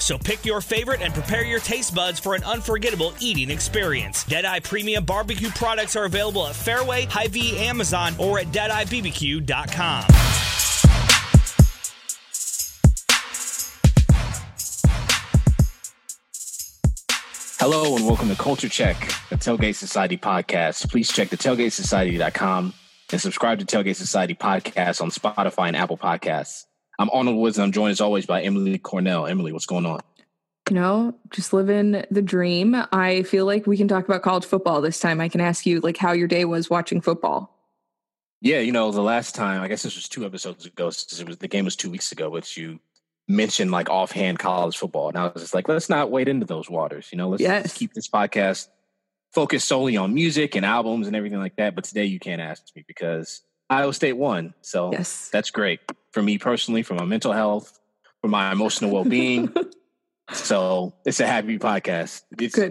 So pick your favorite and prepare your taste buds for an unforgettable eating experience. Deadeye Premium Barbecue products are available at Fairway, Hy-Vee, Amazon, or at DeadeyeBBQ.com. Hello and welcome to Culture Check, the Tailgate Society podcast. Please check the tailgatesociety.com and subscribe to Tailgate Society podcast on Spotify and Apple Podcasts. I'm Arnold Woods and I'm joined as always by Emily Cornell. Emily, what's going on? You know, just living the dream. I feel like we can talk about college football this time. I can ask you like how your day was watching football. Yeah, you know, the last time, I guess this was two episodes ago, it was the game was two weeks ago, which you mentioned like offhand college football. And I was just like, let's not wade into those waters. You know, let's, Yes. let's keep this podcast focused solely on music and albums and everything like that. But today you can't ask me because Iowa State won. So Yes. that's great for me personally, for my mental health, for my emotional well being. so it's a happy podcast.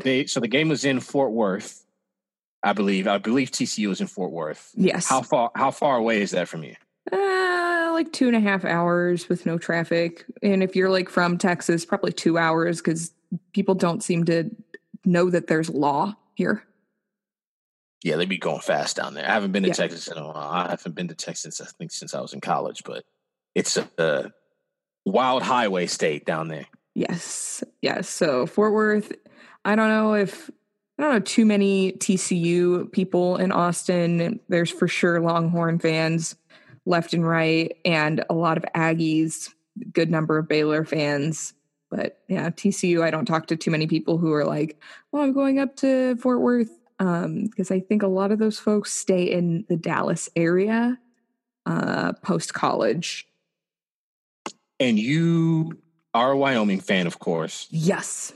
They, so the game was in Fort Worth, I believe. I believe TCU was in Fort Worth. Yes. How far? How far away is that from you? Uh, like two and a half hours with no traffic. And if you're like from Texas, probably two hours because people don't seem to know that there's law here. Yeah, they be going fast down there. I haven't been to Yeah. Texas in a while. I haven't been to Texas, I think, since I was in college, but it's a, a wild highway state down there. Yes. Yes. So Fort Worth, I don't know if I don't know too many TCU people in Austin. There's for sure Longhorn fans left and right, and a lot of Aggies, good number of Baylor fans. But yeah, TCU, I don't talk to too many people who are like, oh, I'm going up to Fort Worth. Um, because I think a lot of those folks stay in the Dallas area uh post college. And you are a Wyoming fan, of course. Yes.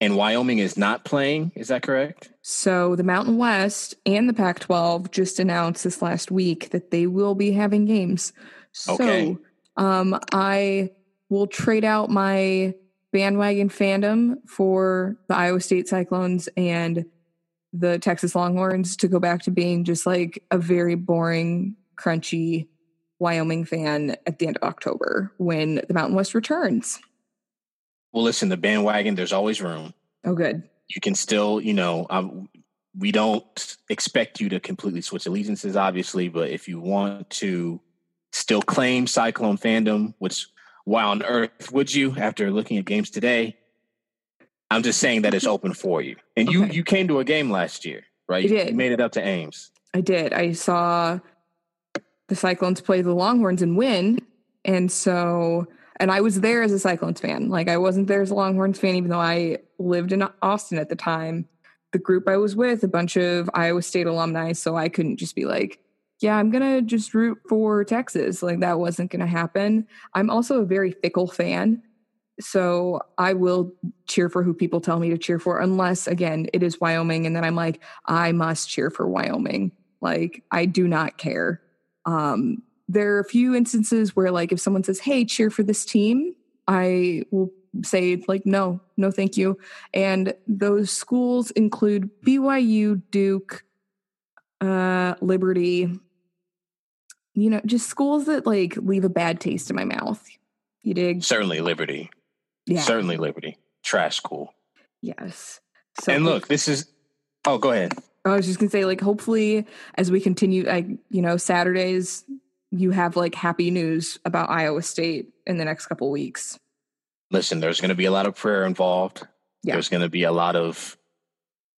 And Wyoming is not playing. Is that correct? So the Mountain West and the Pac 12 just announced this last week that they will be having games. So Okay. um, I will trade out my bandwagon fandom for the Iowa State Cyclones and the Texas Longhorns to go back to being just like a very boring, crunchy Wyoming fan at the end of October when the Mountain West returns. Well, listen, the bandwagon, there's always room. Oh, good. You can still, you know, um, we don't expect you to completely switch allegiances, obviously, but if you want to still claim Cyclone fandom, which why on earth would you after looking at games today? I'm just saying that it's open for you. And you Okay. you came to a game last year, right? I You- did. You made it up to Ames. I did. I saw the Cyclones play the Longhorns and win. And so, and I was there as a Cyclones fan. Like, I wasn't there as a Longhorns fan, even though I lived in Austin at the time. The group I was with, a bunch of Iowa State alumni. So I couldn't just be like, yeah, I'm going to just root for Texas. Like, that wasn't going to happen. I'm also a very fickle fan. So I will cheer for who people tell me to cheer for, unless, again, it is Wyoming. And then I'm like, I must cheer for Wyoming. Like, I do not care. Um, there are a few instances where, like, if someone says, Hey, cheer for this team, I will say, like, no, no, thank you. And those schools include BYU, Duke, uh, Liberty, you know, just schools that like leave a bad taste in my mouth. You dig? Certainly Liberty. Yeah. Certainly Liberty. Trash school. Yes. So and look, this is oh go ahead. I was just gonna say, like, hopefully, as we continue, like, you know, Saturdays, you have like happy news about Iowa State in the next couple weeks. Listen, there's gonna be a lot of prayer involved. Yeah. There's gonna be a lot of,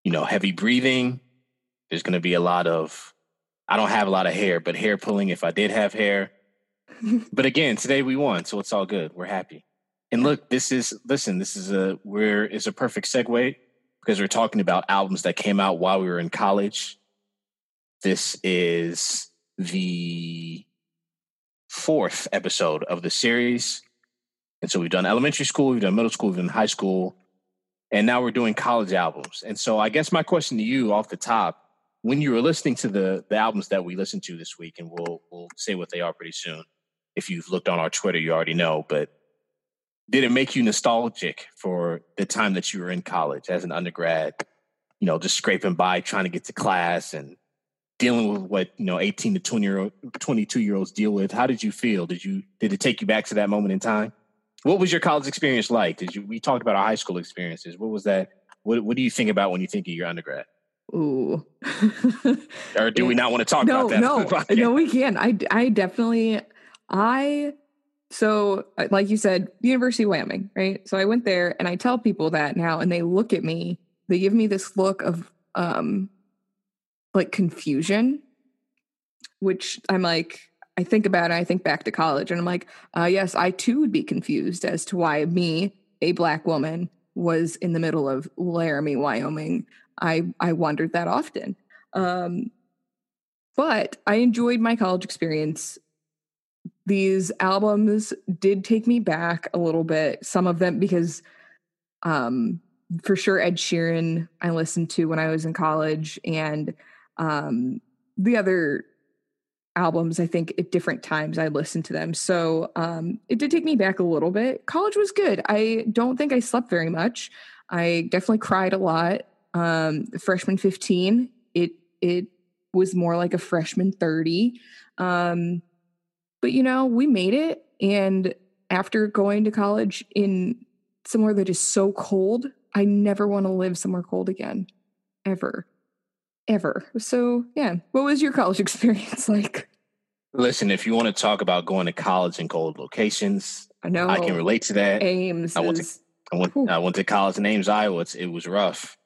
you know, heavy breathing. There's gonna be a lot of I don't have a lot of hair, but hair pulling if I did have hair. but again, today we won, so it's all good. We're happy. And look, this is listen, this is a we're a perfect segue because we're talking about albums that came out while we were in college. This is the fourth episode of the series. And so we've done elementary school, we've done middle school, we've done high school, and now we're doing college albums. And so I guess my question to you off the top, when you were listening to the the albums that we listened to this week, and we'll we'll say what they are pretty soon. If you've looked on our Twitter, you already know, but did it make you nostalgic for the time that you were in college as an undergrad? You know, just scraping by, trying to get to class and dealing with what, you know, 18 to 20 year old, 22 year olds deal with. How did you feel? Did you, did it take you back to that moment in time? What was your college experience like? Did you, we talked about our high school experiences. What was that? What, what do you think about when you think of your undergrad? Ooh. or do we not want to talk no, about that? No, no, we can. I, I definitely, I so, uh, like you said, University of Wyoming, right? So I went there and I tell people that now and they look at me, they give me this look of um like confusion, which I'm like, I think about it, I think back to college and I'm like, uh, yes, I too would be confused as to why me, a black woman, was in the middle of Laramie, Wyoming. I I wondered that often. Um, but I enjoyed my college experience these albums did take me back a little bit. Some of them because um for sure Ed Sheeran I listened to when I was in college and um the other albums I think at different times I listened to them. So um it did take me back a little bit. College was good. I don't think I slept very much. I definitely cried a lot. Um freshman 15, it it was more like a freshman 30. Um but you know, we made it. And after going to college in somewhere that is so cold, I never want to live somewhere cold again. Ever. Ever. So, yeah. What was your college experience like? Listen, if you want to talk about going to college in cold locations, I know I can relate to that. Ames. I went to I went, I went to college in Ames, Iowa. It's, it was rough.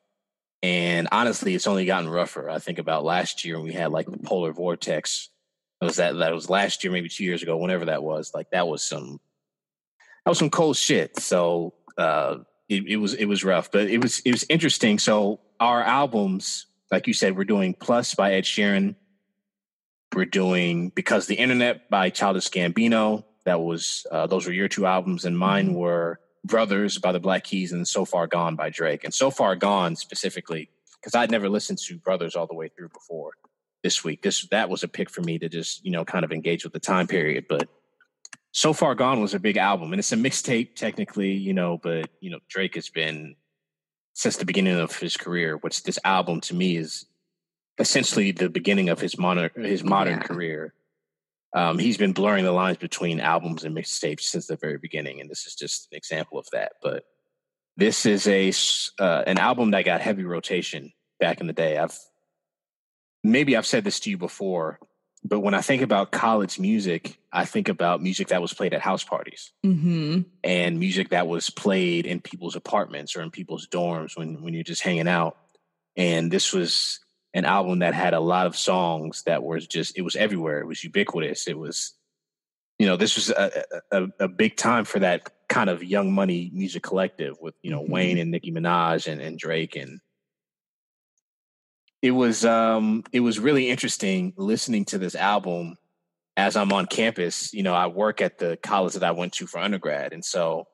And honestly, it's only gotten rougher. I think about last year when we had like the polar vortex it was that that was last year, maybe two years ago, whenever that was. Like that was some that was some cold shit. So uh, it, it was it was rough, but it was it was interesting. So our albums, like you said, we're doing Plus by Ed Sheeran. We're doing Because the Internet by Childish Gambino. That was uh, those were your two albums, and mine mm-hmm. were Brothers by the Black Keys and So Far Gone by Drake. And So Far Gone specifically, because I'd never listened to Brothers all the way through before this week. This that was a pick for me to just you know kind of engage with the time period. But so far gone was a big album, and it's a mixtape technically, you know. But you know Drake has been since the beginning of his career. Which this album to me is essentially the beginning of his modern his modern yeah. career. Um, he's been blurring the lines between albums and mixtapes since the very beginning, and this is just an example of that. But this is a uh, an album that got heavy rotation back in the day. I've maybe I've said this to you before, but when I think about college music, I think about music that was played at house parties mm-hmm. and music that was played in people's apartments or in people's dorms when when you're just hanging out. And this was an album that had a lot of songs that was just it was everywhere. It was ubiquitous. It was, you know, this was a, a, a big time for that kind of young money music collective with you know mm-hmm. Wayne and Nicki Minaj and, and Drake and it was um it was really interesting listening to this album as I'm on campus. You know, I work at the college that I went to for undergrad, and so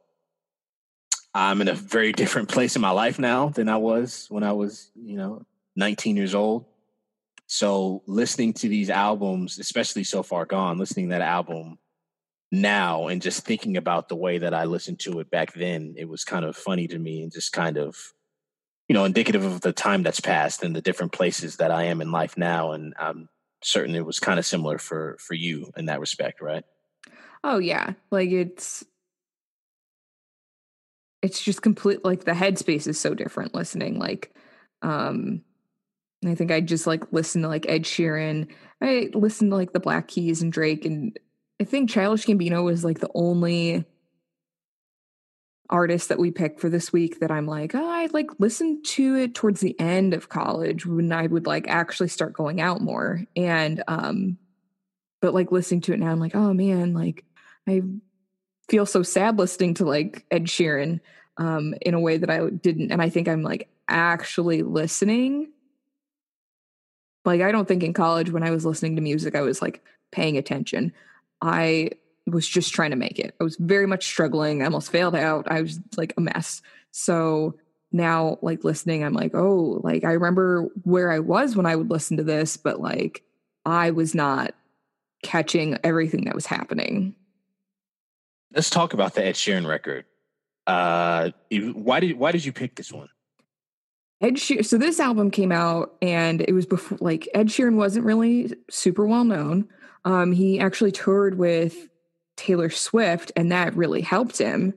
I'm in a very different place in my life now than I was when I was, you know, 19 years old. So listening to these albums, especially so far gone, listening to that album now and just thinking about the way that I listened to it back then, it was kind of funny to me and just kind of you know, indicative of the time that's passed and the different places that I am in life now. And I'm certain it was kind of similar for for you in that respect, right? Oh yeah, like it's it's just complete. Like the headspace is so different. Listening, like, um, I think I just like listen to like Ed Sheeran. I listen to like the Black Keys and Drake, and I think Childish Gambino was like the only artists that we picked for this week that I'm like, oh, I like listen to it towards the end of college when I would like actually start going out more. And um but like listening to it now, I'm like, oh man, like I feel so sad listening to like Ed Sheeran um in a way that I didn't. And I think I'm like actually listening. Like I don't think in college when I was listening to music, I was like paying attention. I was just trying to make it. I was very much struggling. I almost failed out. I was like a mess. So now like listening, I'm like, oh, like I remember where I was when I would listen to this, but like I was not catching everything that was happening. Let's talk about the Ed Sheeran record. Uh, why did why did you pick this one? Ed Sheeran. So this album came out, and it was before like Ed Sheeran wasn't really super well known. Um, he actually toured with Taylor Swift, and that really helped him.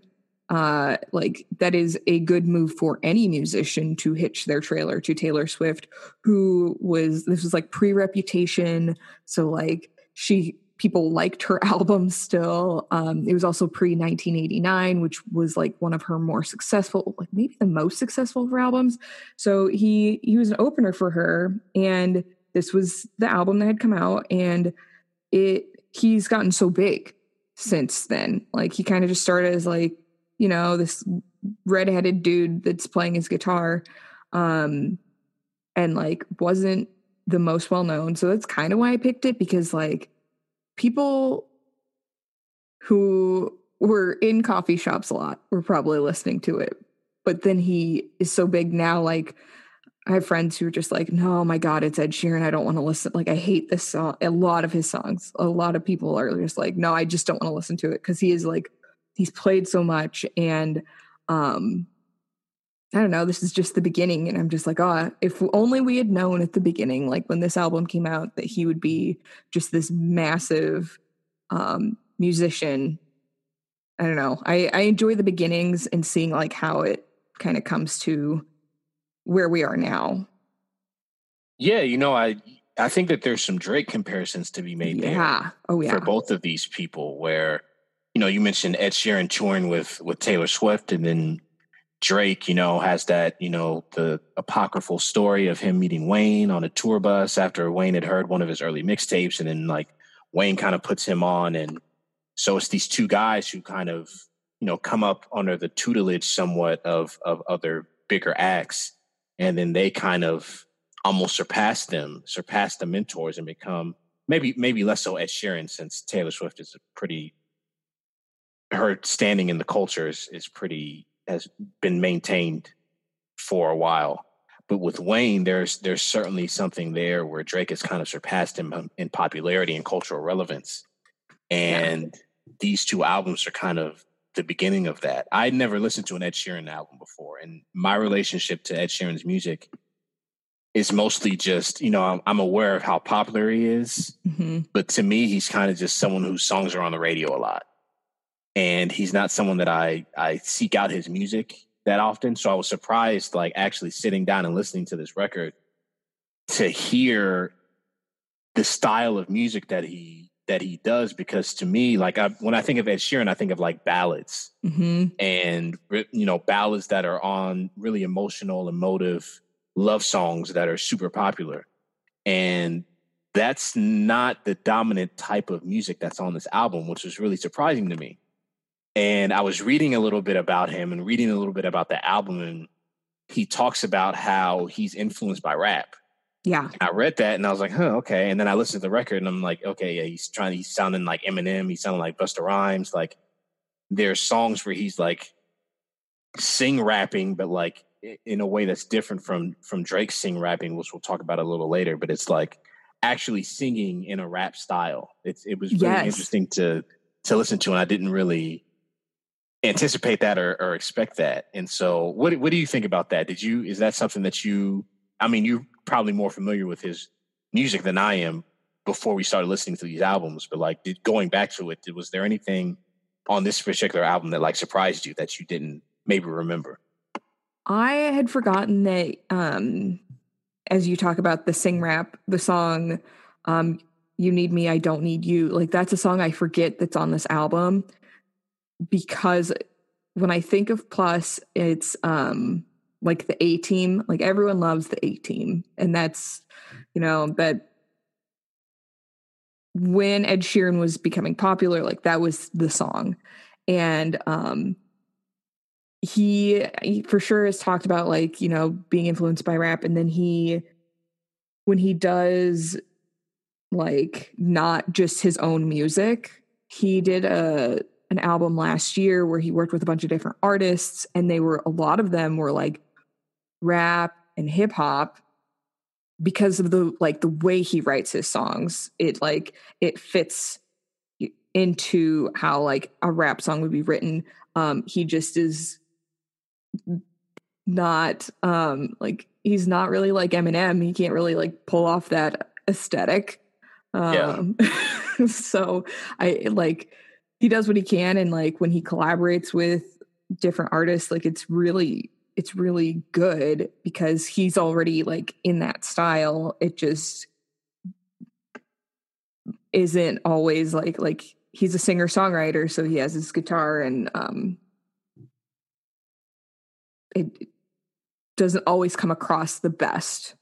Uh, like that is a good move for any musician to hitch their trailer to Taylor Swift, who was this was like pre Reputation, so like she people liked her album still. Um, it was also pre 1989, which was like one of her more successful, like maybe the most successful of her albums. So he he was an opener for her, and this was the album that had come out, and it he's gotten so big since then. Like he kind of just started as like you know this redheaded dude that's playing his guitar, um, and like wasn't the most well known. So that's kind of why I picked it because like people who were in coffee shops a lot were probably listening to it. But then he is so big now, like I have friends who are just like, no, my God, it's Ed Sheeran. I don't want to listen. Like, I hate this song. A lot of his songs. A lot of people are just like, no, I just don't want to listen to it because he is like, he's played so much. And um, I don't know, this is just the beginning. And I'm just like, oh, if only we had known at the beginning, like when this album came out, that he would be just this massive um, musician. I don't know. I, I enjoy the beginnings and seeing like how it kind of comes to where we are now. Yeah, you know, I I think that there's some Drake comparisons to be made yeah. there. Oh yeah. For both of these people where, you know, you mentioned Ed Sheeran touring with with Taylor Swift and then Drake, you know, has that, you know, the apocryphal story of him meeting Wayne on a tour bus after Wayne had heard one of his early mixtapes. And then, like, Wayne kind of puts him on. And so it's these two guys who kind of, you know, come up under the tutelage somewhat of, of other bigger acts. And then they kind of almost surpass them, surpass the mentors and become maybe, maybe less so Ed Sheeran since Taylor Swift is a pretty, her standing in the culture is, is pretty has been maintained for a while. But with Wayne, there's there's certainly something there where Drake has kind of surpassed him in popularity and cultural relevance. And yeah. these two albums are kind of the beginning of that. I'd never listened to an Ed Sheeran album before, and my relationship to Ed Sheeran's music is mostly just you know I'm, I'm aware of how popular he is, mm-hmm. but to me he's kind of just someone whose songs are on the radio a lot and he's not someone that I I seek out his music that often. So I was surprised, like actually sitting down and listening to this record, to hear the style of music that he that he does. Because to me, like I, when I think of Ed Sheeran, I think of like ballads mm-hmm. and you know ballads that are on really emotional, emotive love songs that are super popular, and that's not the dominant type of music that's on this album, which was really surprising to me and I was reading a little bit about him and reading a little bit about the album, and he talks about how he's influenced by rap. Yeah. I read that and I was like, huh, okay. And then I listened to the record and I'm like, okay, yeah, he's trying, he's sounding like Eminem, he's sounding like Busta Rhymes. Like there's songs where he's like sing rapping, but like in a way that's different from from Drake's sing rapping, which we'll talk about a little later. But it's like actually singing in a rap style. It's it was really yes. interesting to to listen to, and I didn't really anticipate that or, or expect that. And so, what what do you think about that? Did you is that something that you? I mean, you're probably more familiar with his music than I am before we started listening to these albums. But like, did, going back to it, did, was there anything on this particular album that like surprised you that you didn't maybe remember? I had forgotten that. um as you talk about the sing rap, the song um, "You Need Me, I Don't Need You," like that's a song I forget that's on this album because when I think of plus, it's um like the A team. Like everyone loves the A team. And that's, you know, that when Ed Sheeran was becoming popular, like that was the song. And um he, he for sure has talked about like, you know, being influenced by rap. And then he when he does like not just his own music, he did a an album last year where he worked with a bunch of different artists and they were a lot of them were like rap and hip hop because of the like the way he writes his songs it like it fits into how like a rap song would be written um he just is not um like he's not really like Eminem he can't really like pull off that aesthetic um yeah. so i like he does what he can and like when he collaborates with different artists like it's really it's really good because he's already like in that style. It just isn't always like like he's a singer songwriter so he has his guitar and um it doesn't always come across the best.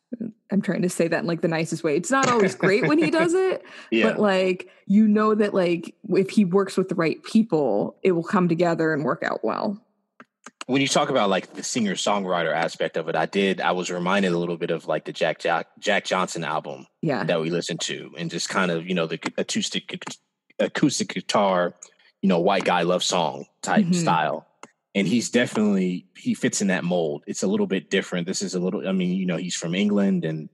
I'm trying to say that in like the nicest way. It's not always great when he does it yeah. but like you know that like if he works with the right people it will come together and work out well when you talk about like the singer songwriter aspect of it, I did. I was reminded a little bit of like the Jack Jack, Jack Johnson album, yeah, that we listened to, and just kind of you know the acoustic acoustic guitar, you know, white guy love song type mm-hmm. style. And he's definitely he fits in that mold. It's a little bit different. This is a little. I mean, you know, he's from England, and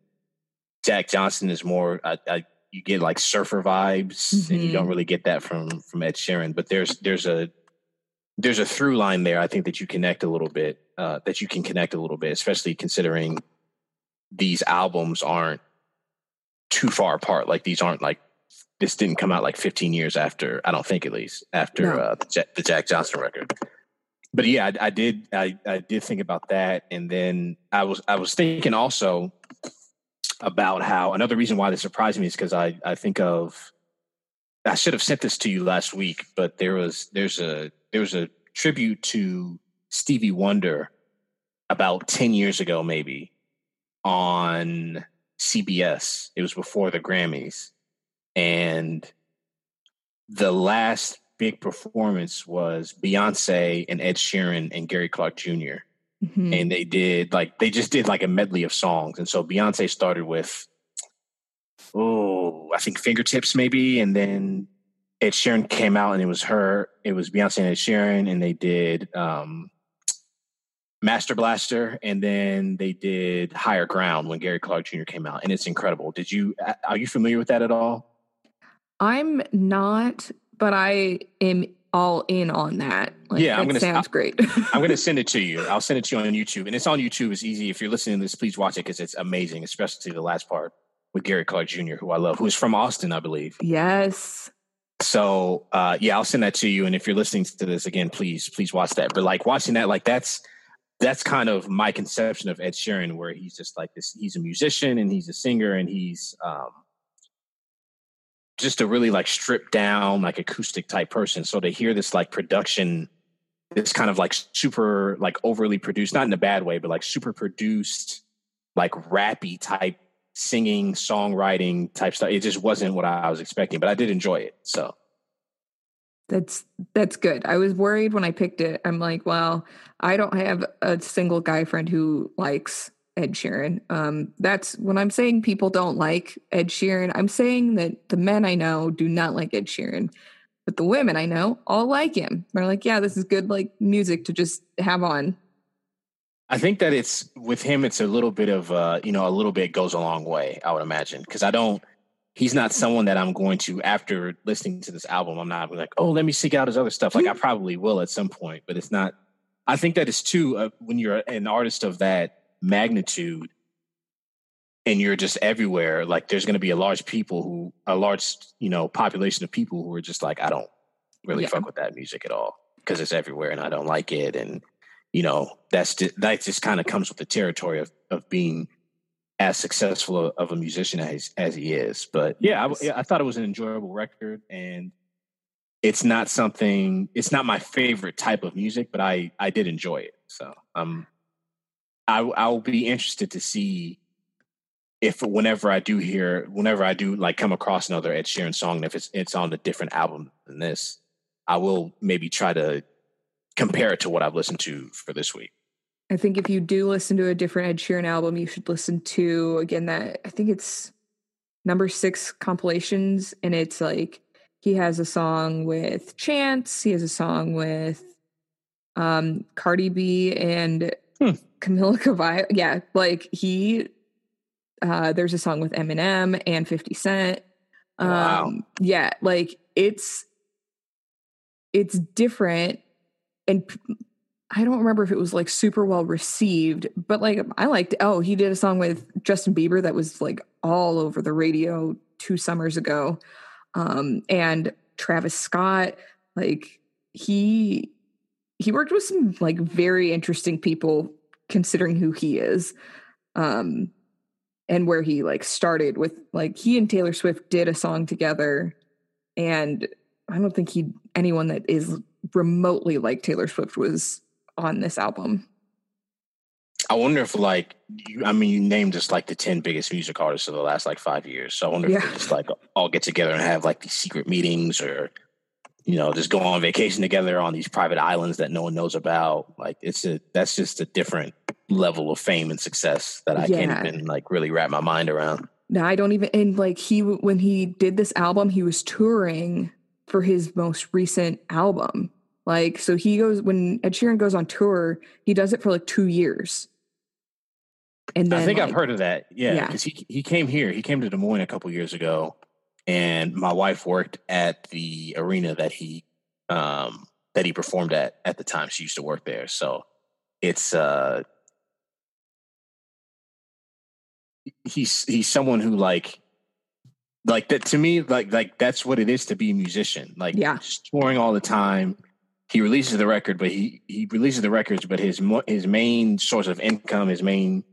Jack Johnson is more. I, I, you get like surfer vibes, mm-hmm. and you don't mm-hmm. really get that from from Ed Sheeran. But there's there's a there's a through line there. I think that you connect a little bit. Uh, that you can connect a little bit, especially considering these albums aren't too far apart. Like these aren't like this didn't come out like 15 years after. I don't think at least after no. uh, the, Jack, the, Jack, Johnson record. But yeah, I, I did. I, I did think about that, and then I was I was thinking also about how another reason why this surprised me is because I I think of I should have sent this to you last week, but there was there's a there was a tribute to Stevie Wonder about 10 years ago, maybe on CBS. It was before the Grammys. And the last big performance was Beyonce and Ed Sheeran and Gary Clark junior mm-hmm. And they did like, they just did like a medley of songs. And so Beyonce started with, oh, I think fingertips maybe. And then Ed Sheeran came out and it was her, it was Beyonce and Ed Sheeran, and they did um, Master Blaster, and then they did Higher Ground when Gary Clark Jr. came out, and it's incredible. Did you are you familiar with that at all? I'm not, but I am all in on that. Like, yeah, I'm gonna sounds i great. I'm gonna send it to you. I'll send it to you on YouTube, and it's on YouTube. It's easy if you're listening to this. Please watch it because it's amazing, especially the last part with Gary Clark Jr., who I love, who's from Austin, I believe. Yes. So uh, yeah, I'll send that to you. And if you're listening to this again, please, please watch that. But like watching that, like that's that's kind of my conception of Ed Sheeran, where he's just like this. He's a musician and he's a singer and he's um, just a really like stripped down, like acoustic type person. So to hear this like production, this kind of like super like overly produced, not in a bad way, but like super produced, like rappy type singing, songwriting type stuff. It just wasn't what I was expecting, but I did enjoy it. So that's that's good. I was worried when I picked it. I'm like, well, I don't have a single guy friend who likes Ed Sheeran. Um, that's when I'm saying people don't like Ed Sheeran. I'm saying that the men I know do not like Ed Sheeran, but the women I know all like him. They're like, yeah, this is good like music to just have on. I think that it's with him. It's a little bit of uh, you know a little bit goes a long way. I would imagine because I don't. He's not someone that I'm going to after listening to this album. I'm not like, oh, let me seek out his other stuff. Like I probably will at some point, but it's not. I think that it's too uh, when you're an artist of that magnitude and you're just everywhere. Like there's going to be a large people who a large you know population of people who are just like, I don't really yeah. fuck with that music at all because it's everywhere and I don't like it and you know that's just, that just kind of comes with the territory of of being as successful of a musician as as he is. But yeah, I, I thought it was an enjoyable record, and it's not something. It's not my favorite type of music, but I I did enjoy it. So um, I I'll be interested to see if whenever I do hear, whenever I do like come across another Ed Sheeran song, if it's it's on a different album than this, I will maybe try to compare it to what I've listened to for this week. I think if you do listen to a different Ed Sheeran album, you should listen to again that I think it's number six compilations, and it's like he has a song with Chance. He has a song with um Cardi B and Hmm. Camila Cabello. Yeah, like he uh there's a song with Eminem and 50 Cent. Um Wow. yeah, like it's it's different and I don't remember if it was like super well received, but like I liked oh, he did a song with Justin Bieber that was like all over the radio two summers ago. Um and Travis Scott, like he he worked with some like very interesting people considering who he is. Um and where he like started with like he and Taylor Swift did a song together and I don't think he anyone that is remotely like Taylor Swift was on this album. I wonder if like you, I mean, you named just like the ten biggest music artists of the last like five years. So I wonder if Yeah. they just like all get together and have like these secret meetings, or you know, just go on vacation together on these private islands that no one knows about. Like it's a that's just a different level of fame and success that I Yeah. can't even like really wrap my mind around. No, I don't even and like he when he did this album, he was touring for his most recent album. Like so he goes when Ed Sheeran goes on tour, he does it for like 2 years. And then I think I've heard of that. Yeah, Yeah. because he he came here. He came to Des Moines a couple years ago, and my wife worked at the arena that he um that he performed at at the time. She used to work there, so it's uh he's he's someone who like like that to me like like that's what it is to be a musician like Yeah. just touring all the time he releases the record but he he releases the records but his his main source of income his main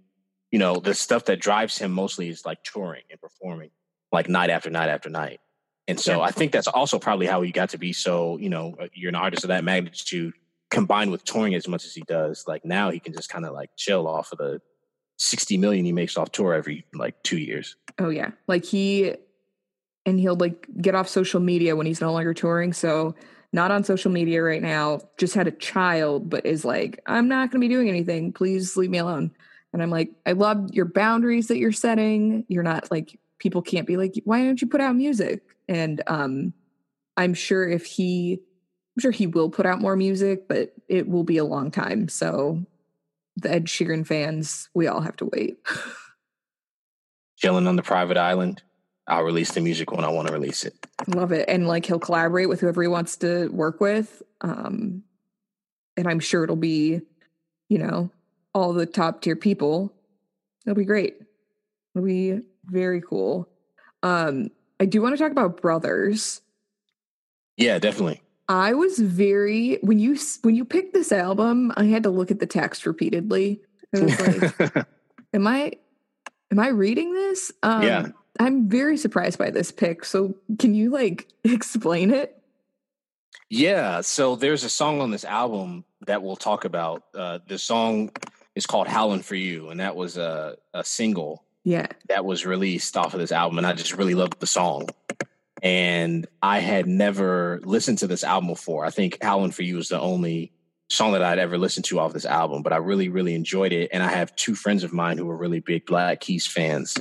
you know the stuff that drives him mostly is like touring and performing like night after night after night and so Yeah. i think that's also probably how he got to be so you know uh, you're an artist of that magnitude combined with touring as much as he does like now he can just kind of like chill off of the 60 million he makes off tour every like two years Oh yeah. Like he and he'll like get off social media when he's no longer touring. So not on social media right now, just had a child, but is like, I'm not gonna be doing anything. Please leave me alone. And I'm like, I love your boundaries that you're setting. You're not like people can't be like, why don't you put out music? And um I'm sure if he I'm sure he will put out more music, but it will be a long time. So the Ed Sheeran fans, we all have to wait. chilling on the private island i'll release the music when i want to release it Love it. And like he'll collaborate with whoever he wants to work with. Um and I'm sure it'll be, you know, all the top tier people. It'll be great. It'll be very cool. Um I do want to talk about brothers. yeah definitely I was very when you when you picked this album, I had to look at the text repeatedly. I was like, am I am I reading this? Um Yeah. I'm very surprised by this pick. So can you like explain it? yeah so there's a song on this album that we'll talk about uh the song is called howling for you and that was a, a single Yeah. that was released off of this album and I just really loved the song. And I had never listened to this album before. I think "Howling for You was the only song that I'd ever listened to off this album, but I really, really enjoyed it. And I have two friends of mine who are really big Black Keys fans.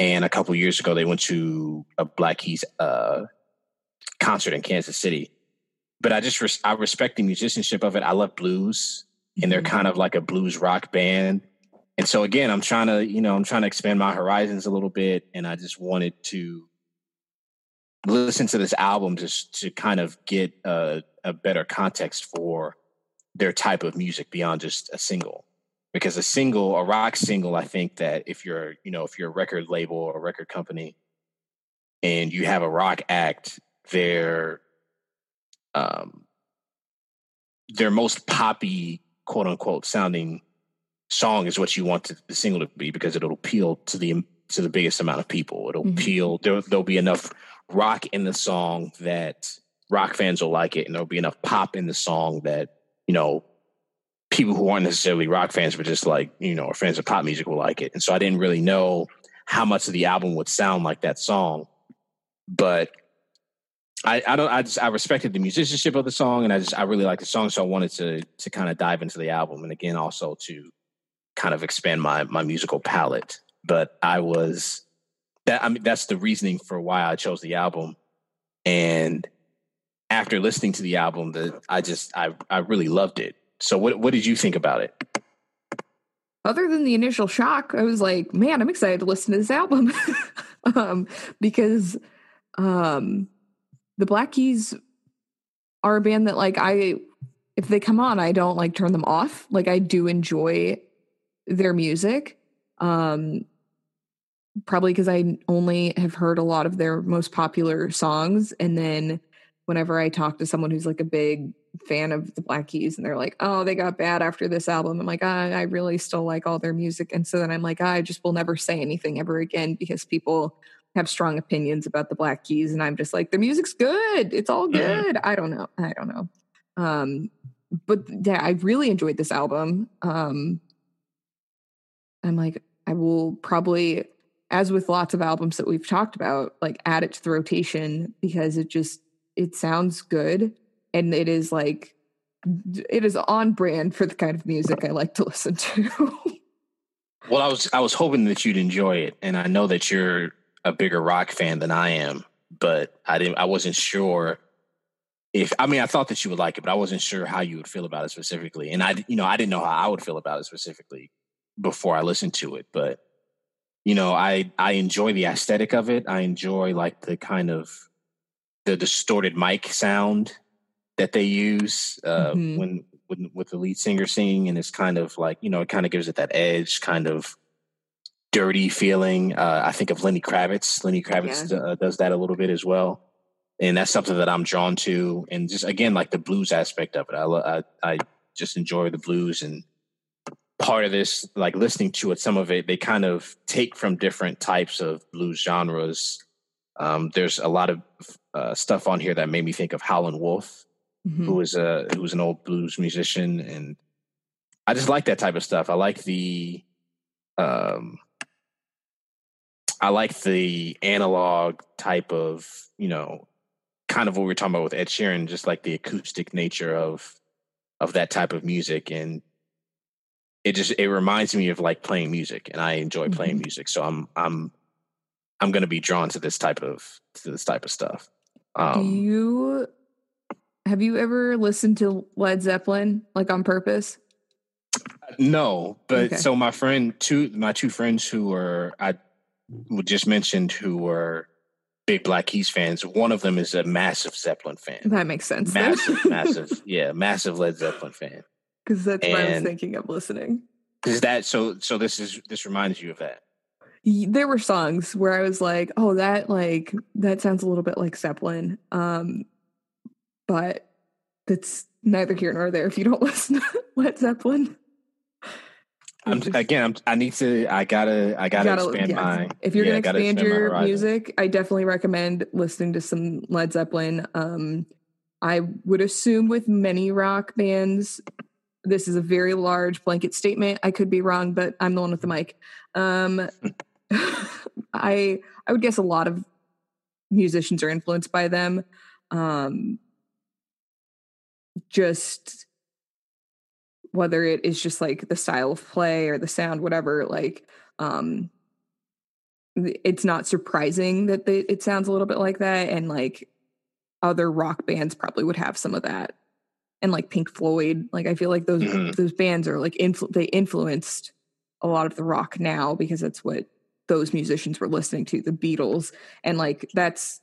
And a couple years ago, they went to a Black Keys uh, concert in Kansas City. But I just res- I respect the musicianship of it. I love blues, and they're kind of like a blues rock band. And so again, I'm trying to, you know, I'm trying to expand my horizons a little bit, and I just wanted to listen to this album just to kind of get a, a better context for their type of music beyond just a single. Because a single, a rock single, I think that if you're, you know, if you're a record label or a record company, and you have a rock act, their um, their most poppy, quote unquote, sounding song is what you want to, the single to be because it'll appeal to the to the biggest amount of people. It'll Mhm. appeal. There, there'll be enough rock in the song that rock fans will like it, and there'll be enough pop in the song that you know people who aren't necessarily rock fans but just like you know are fans of pop music will like it. And so I didn't really know how much of the album would sound like that song, but I, I don't I just I respected the musicianship of the song and I just I really liked the song so I wanted to to kind of dive into the album and again also to kind of expand my my musical palette but I was that I mean that's the reasoning for why I chose the album And after listening to the album, that I just I I really loved it. So what what did you think about it? Other than the initial shock, I was like, man, I'm excited to listen to this album. um, because um the Black Keys are a band that like I if they come on, I don't like turn them off. Like I do enjoy their music. Um probably because I only have heard a lot of their most popular songs. And then whenever I talk to someone who's like a big fan of the Black Keys and they're like, oh, they got bad after this album, I'm like, ah, I really still like all their music. And so then I'm like, ah, I just will never say anything ever again because people have strong opinions about the Black Keys. And I'm just like, their music's good. It's all mm-hmm. good. I don't know. I don't know. Um, but yeah, I really enjoyed this album. Um, I'm like, I will probably as with lots of albums that we've talked about, like add it to the rotation because it just it sounds good and it is like it is on brand for the kind of music I like to listen to. well, I was I was hoping that you'd enjoy it, and I know that you're a bigger rock fan than I am, but I didn't. I wasn't sure if I mean I thought that you would like it, but I wasn't sure how you would feel about it specifically, and I you know I didn't know how I would feel about it specifically before I listened to it, but you know, I I enjoy the aesthetic of it. I enjoy like the kind of the distorted mic sound that they use uh, mm-hmm. when, when with the lead singer singing, and it's kind of like you know, it kind of gives it that edge, kind of dirty feeling. Uh, I think of Lenny Kravitz. Lenny Kravitz yeah. uh, does that a little bit as well, and that's something that I'm drawn to. And just again, like the blues aspect of it, I I, I just enjoy the blues and part of this, like listening to it, some of it they kind of take from different types of blues genres. Um, there's a lot of uh, stuff on here that made me think of Howlin' Wolf, mm-hmm. who was a who was an old blues musician, and I just like that type of stuff. I like the, um, I like the analog type of you know, kind of what we are talking about with Ed Sheeran, just like the acoustic nature of of that type of music and it just it reminds me of like playing music and I enjoy mm-hmm. playing music. So I'm I'm I'm gonna be drawn to this type of to this type of stuff. Um, Do you have you ever listened to Led Zeppelin like on purpose? No, but okay. so my friend two my two friends who were I just mentioned who were big Black Keys fans. One of them is a massive Zeppelin fan. That makes sense. Massive, massive, yeah, massive Led Zeppelin fan because that's and what I was thinking of listening. Is that so? So this is this reminds you of that. There were songs where I was like, "Oh, that like that sounds a little bit like Zeppelin," um, but that's neither here nor there. If you don't listen to Led Zeppelin, I'm just, again. I'm, i need to. I gotta. I gotta, gotta expand yeah. my. If you're yeah, gonna expand your music, I definitely recommend listening to some Led Zeppelin. Um, I would assume with many rock bands, this is a very large blanket statement. I could be wrong, but I'm the one with the mic. Um, I I would guess a lot of musicians are influenced by them. Um, just whether it is just like the style of play or the sound, whatever. Like, um, it's not surprising that they, it sounds a little bit like that, and like other rock bands probably would have some of that and like Pink Floyd. Like I feel like those mm-hmm. those bands are like influ- they influenced a lot of the rock now because that's what those musicians were listening to, the Beatles, and like that's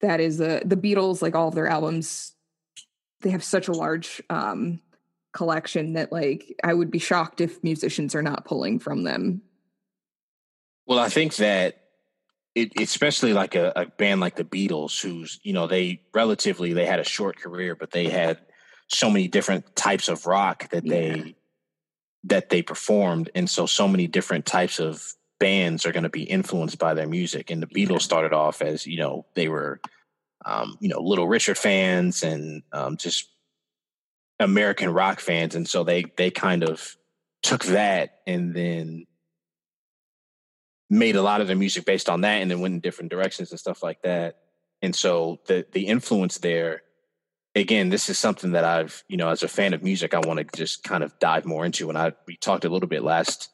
that is a the Beatles like all of their albums they have such a large um collection that like I would be shocked if musicians are not pulling from them. Well, I think that it, especially like a, a, band like the Beatles, who's you know they relatively they had a short career, but they had so many different types of rock that they that they performed, and so so many different types of bands are going to be influenced by their music. And the Beatles started off as you know they were um, you know Little Richard fans and um, just American rock fans, and so they they kind of took that and then made a lot of their music based on that and then went in different directions and stuff like that. And so the the influence there, again, this is something that I've, you know, as a fan of music, I want to just kind of dive more into. And I we talked a little bit last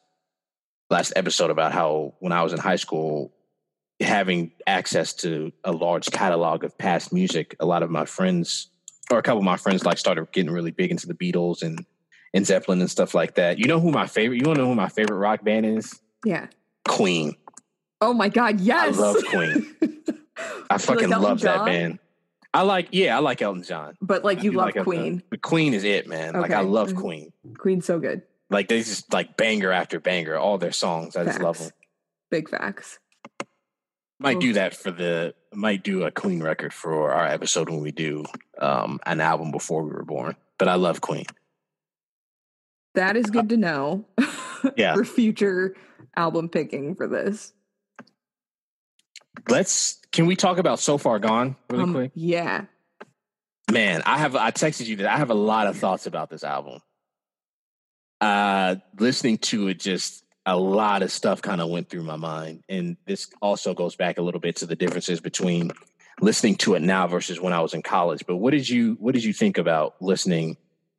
last episode about how when I was in high school, having access to a large catalog of past music, a lot of my friends or a couple of my friends like started getting really big into the Beatles and and Zeppelin and stuff like that. You know who my favorite? You want to know who my favorite rock band is? Yeah. Queen. Oh my God! Yes, I love Queen. I fucking like love John? that band. I like, yeah, I like Elton John. But like, you love like Queen. The Queen is it, man. Okay. Like, I love mm-hmm. Queen. Queen's so good. Like, they just like banger after banger. All their songs, I facts. just love them. Big facts. Might do that for the might do a Queen record for our episode when we do um, an album before we were born. But I love Queen. That is good to know. Yeah. for future album picking for this. Let's can we talk about So Far Gone really um, quick? Yeah. Man, I have I texted you that I have a lot of thoughts about this album. Uh listening to it just a lot of stuff kind of went through my mind. And this also goes back a little bit to the differences between listening to it now versus when I was in college. But what did you what did you think about listening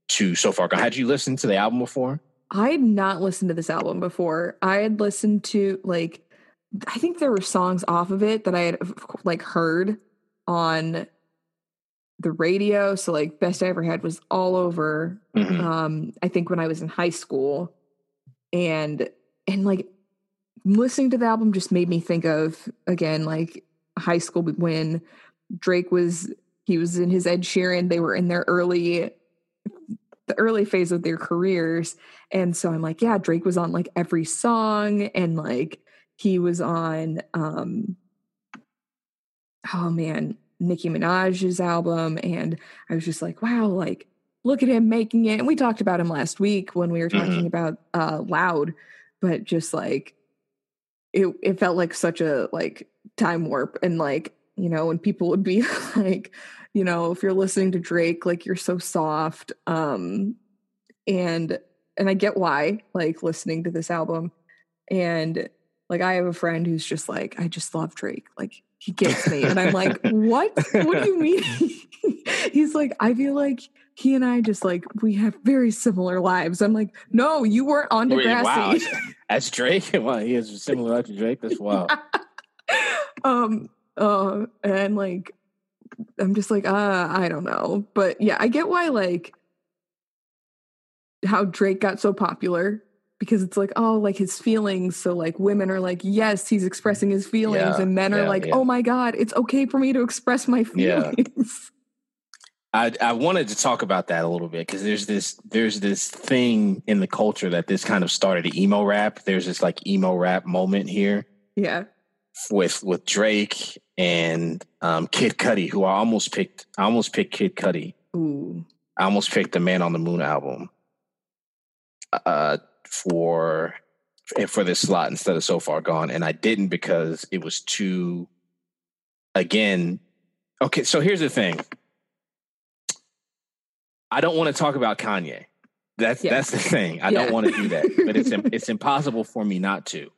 to So Far Gone? Had you listened to the album before? I had not listened to this album before. I had listened to like I think there were songs off of it that I had like heard on the radio. So like Best I Ever Had was all over. Mm-hmm. Um, I think when I was in high school. And and like listening to the album just made me think of again like high school when Drake was he was in his Ed Sheeran. They were in their early the early phase of their careers. And so I'm like, yeah, Drake was on like every song and like he was on um oh man, Nicki Minaj's album and I was just like, wow, like look at him making it. And we talked about him last week when we were talking mm-hmm. about uh Loud but just like it it felt like such a like time warp and like you know when people would be like you know if you're listening to Drake like you're so soft um and and I get why like listening to this album and like I have a friend who's just like I just love Drake like he gets me and I'm like what what do you mean he's like I feel like he and I just like we have very similar lives. I'm like, no, you weren't on Degrassi. Wow, that's Drake. Wow, he has a similar life to Drake. That's wild. um, uh, and like, I'm just like, uh, I don't know, but yeah, I get why like how Drake got so popular because it's like oh like his feelings so like women are like yes he's expressing his feelings yeah, and men are like yeah. oh my god it's okay for me to express my feelings I, I wanted to talk about that a little bit because there's this there's this thing in the culture that this kind of started emo rap. There's this like emo rap moment here. Yeah. With with Drake and um, Kid Cudi, who I almost picked. I almost picked Kid Cudi. Ooh. I almost picked the Man on the Moon album. Uh, for for this slot instead of So Far Gone, and I didn't because it was too. Again, okay. So here's the thing I don't want to talk about Kanye. That's yeah. that's the thing. I yeah. don't want to do that, but it's it's impossible for me not to.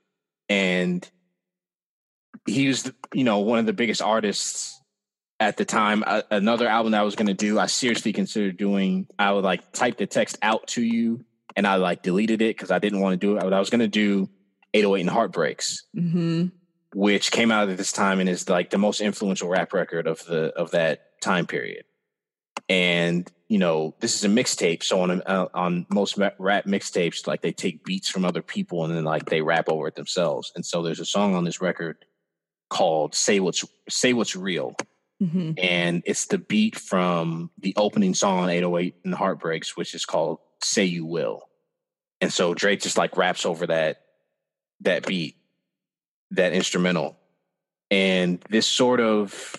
And he was, you know, one of the biggest artists at the time. Uh, another album that I was going to do, I seriously considered doing. I would like type the text out to you, and I like deleted it because I didn't want to do it. But I was going to do 808 and Heartbreaks, mm-hmm. which came out at this time and is like the most influential rap record of the of that time period. And you know, this is a mixtape. So on uh, on most rap mixtapes, like they take beats from other people and then like they rap over it themselves. And so there's a song on this record called "Say What's Say What's Real," mm-hmm. and it's the beat from the opening song on 808 and Heartbreaks, which is called "Say You Will." And so Drake just like raps over that that beat, that instrumental, and this sort of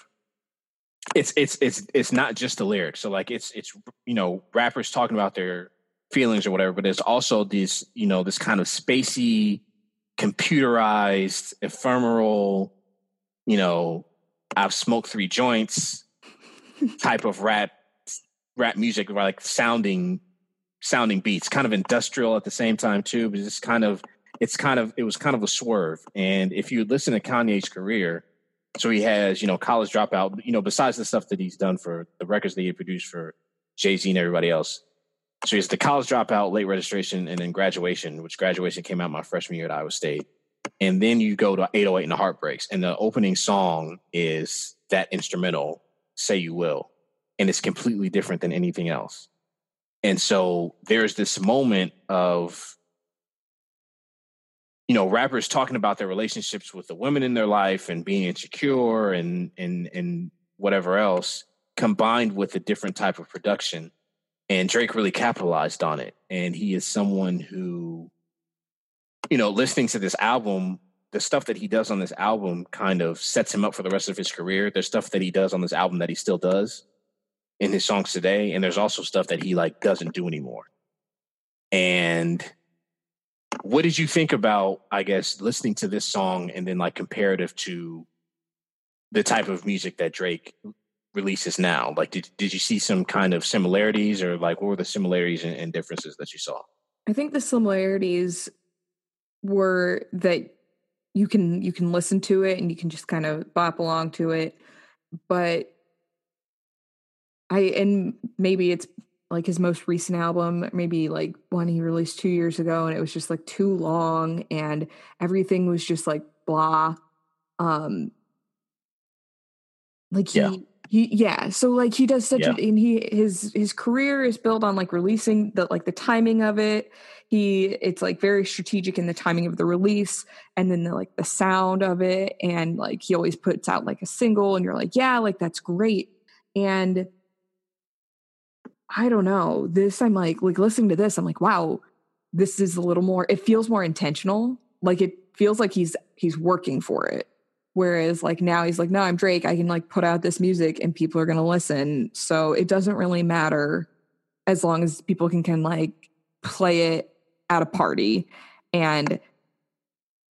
it's it's it's it's not just the lyrics. So like it's it's you know rappers talking about their feelings or whatever, but it's also this you know this kind of spacey, computerized, ephemeral, you know, I've smoked three joints type of rap rap music, like sounding sounding beats, kind of industrial at the same time too. But it's kind of it's kind of it was kind of a swerve. And if you listen to Kanye's career so he has, you know, college dropout, you know, besides the stuff that he's done for the records that he produced for Jay Z and everybody else. So he's the college dropout, late registration, and then graduation, which graduation came out my freshman year at Iowa State. and then you go to 808 and the Heartbreaks, and the opening song is that instrumental, Say You Will, and it's completely different than anything else. And so there's this moment of, you know, rappers talking about their relationships with the women in their life and being insecure and and and whatever else, combined with a different type of production. And Drake really capitalized on it. And he is someone who you know, listening to this album, the stuff that he does on this album kind of sets him up for the rest of his career. There's stuff that he does on this album that he still does in his songs today, and there's also stuff that he like doesn't do anymore. And what did you think about, I guess, listening to this song and then like comparative to the type of music that Drake releases now? Like, did did you see some kind of similarities, or like what were the similarities and, and differences that you saw? I think the similarities were that you can you can listen to it and you can just kind of bop along to it but i and maybe it's like his most recent album maybe like one he released two years ago and it was just like too long and everything was just like blah um like he yeah. he yeah so like he does such yeah. a and he his his career is built on like releasing the like the timing of it he it's like very strategic in the timing of the release and then the like the sound of it and like he always puts out like a single and you're like yeah like that's great and i don't know this i'm like like listening to this i'm like wow this is a little more it feels more intentional like it feels like he's he's working for it. Whereas like now he's like no i'm drake i can like put out this music and people are to listen so it doesn't really matter as long as people can can like play it at a party and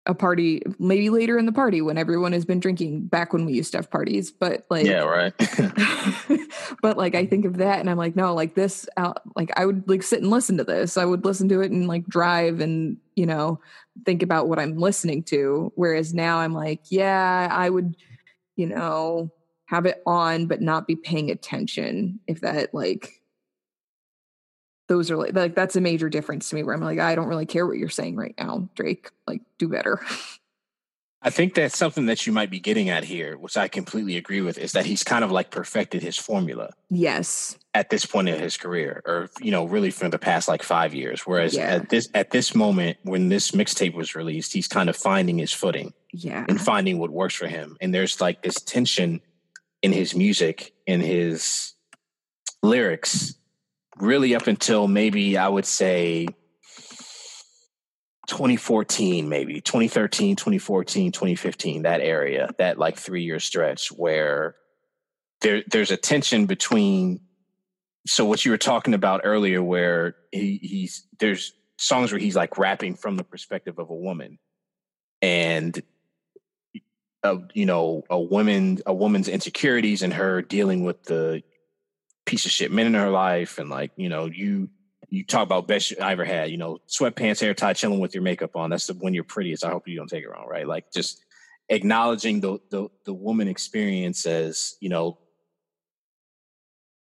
a party maybe later in the party when everyone has been drinking back when we used to have parties but like yeah right. but like i think of that and i'm like no like this out like i would like sit and listen to this. I would listen to it and like drive and you know think about what i'm listening to. Whereas now i'm like yeah i would you know have it on but not be paying attention if that like those are like, like that's a major difference to me where I'm like, I don't really care what you're saying right now, Drake. Like, do better. I think that's something that you might be getting at here, which I completely agree with, is that he's kind of like perfected his formula. Yes. At this point in his career, or you know, really for the past like five years. Whereas yeah. at this at this moment, when this mixtape was released, he's kind of finding his footing. Yeah. And finding what works for him. And there's like this tension in his music, in his lyrics really up until maybe I would say 2014 maybe 2013 2014 2015 that area that like 3 year stretch where there there's a tension between so what you were talking about earlier where he he's there's songs where he's like rapping from the perspective of a woman and uh, you know a woman a woman's insecurities and her dealing with the piece of shit men in her life and like you know you you talk about best I ever had you know sweatpants hair tie chilling with your makeup on. That's the, when you're prettiest. I hope you don't take it wrong right? Like just acknowledging the the, the woman experience as you know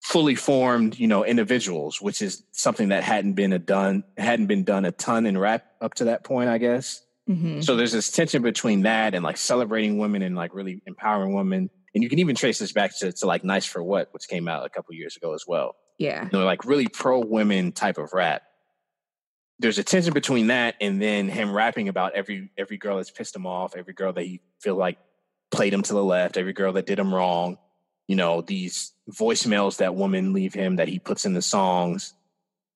fully formed you know individuals which is something that hadn't been a done hadn't been done a ton in rap up to that point i guess. Mm-hmm. so there's this tension between that and like celebrating women and like really empowering women and you can even trace this back to, to like Nice for What, which came out a couple years ago as well. Yeah. You know, like really pro women type of rap. There's a tension between that and then him rapping about every every girl that's pissed him off, every girl that he feel like played him to the left, every girl that did him wrong. You know, these voicemails that women leave him that he puts in the songs.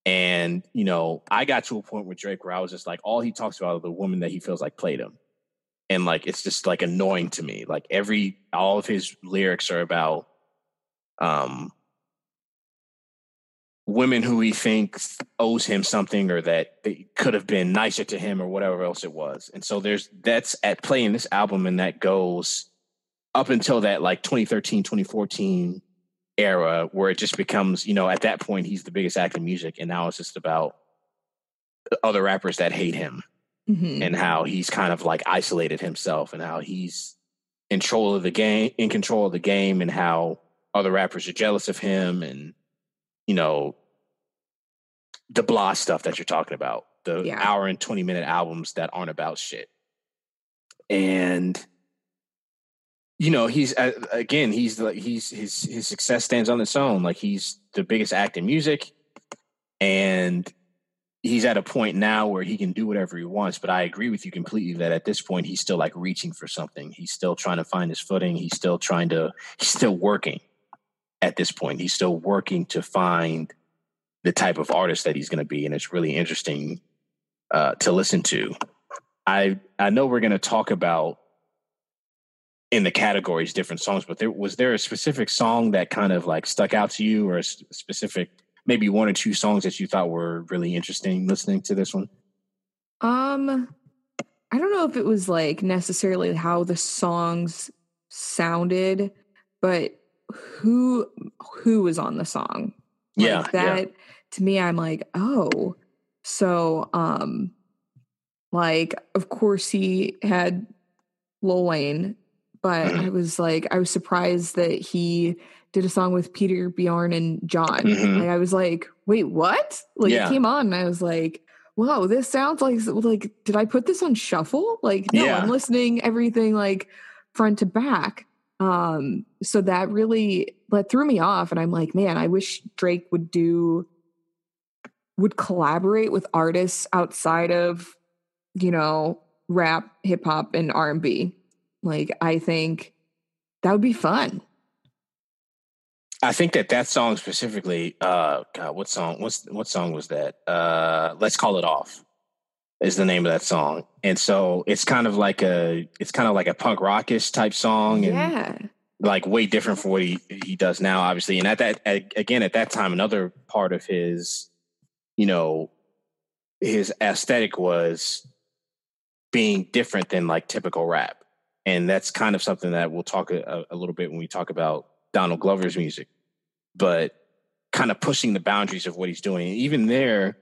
And, you know, I got to a point with Drake where I was just like, all he talks about are the woman that he feels like played him and like it's just like annoying to me. Like every all of his lyrics are about um women who he thinks owes him something or that they could have been nicer to him or whatever else it was. And so there's that's at play in this album and that goes up until that like 2013 2014 era where it just becomes you know at that point he's the biggest act in music and now it's just about other rappers that hate him mm-hmm. and how he's kind of like isolated himself and how he's in control of the game, in control of the game, and how other rappers are jealous of him, and you know the blah stuff that you're talking about, the yeah. hour and twenty minute albums that aren't about shit. and you know he's uh, again he's like he's his his success stands on its own like he's the biggest act in music and he's at a point now where he can do whatever he wants but i agree with you completely that at this point he's still like reaching for something. He's still trying to find his footing. He's still trying to he's still working at this point. He's still working to find the type of artist that he's going to be and it's really interesting uh, to listen to. I i know we're going to talk about in the categories different songs but there was there a specific song that kind of like stuck out to you or a specific maybe one or two songs that you thought were really interesting listening to this one um i don't know if it was like necessarily how the songs sounded but who who was on the song like yeah that yeah. to me i'm like oh so um like of course he had Lil Wayne but Mm-hmm. I was like, I was surprised that he did a song with Peter Bjorn and John. Mhm. Like, I was like, wait, what? Like, Yeah. it came on, and I was like, whoa, this sounds like like, did I put this on shuffle? Like, no, Yeah. I'm listening everything like front to back. Um, so that really that threw me off, and I'm like, man, I wish Drake would do would collaborate with artists outside of you know rap, hip hop, and R and B. Like, I think that would be fun. I think that that song specifically, uh, God, what song? What's what song was that? Uh, Let's call it off is the name of that song, and so it's kind of like a, it's kind of like a punk rockish type song, and Yeah, like way different from what he he does now, obviously. And at that, at, again, at that time, another part of his, you know, his aesthetic was being different than like typical rap, and that's kind of something that we'll talk a, a little bit when we talk about Donald Glover's music, but kind of pushing the boundaries of what he's doing. And even there,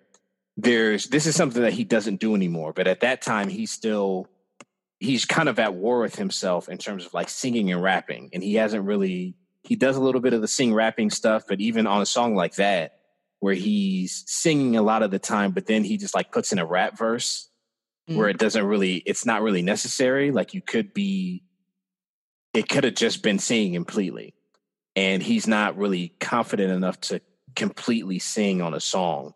there's this is something that he doesn't do anymore. But at that time, he's still he's kind of at war with himself in terms of like singing and rapping, and he hasn't really he does a little bit of the sing rapping stuff, but even on a song like that, where he's singing a lot of the time, but then he just like puts in a rap verse mm. where it doesn't really it's not really necessary like you could be it could have just been singing completely and he's not really confident enough to completely sing on a song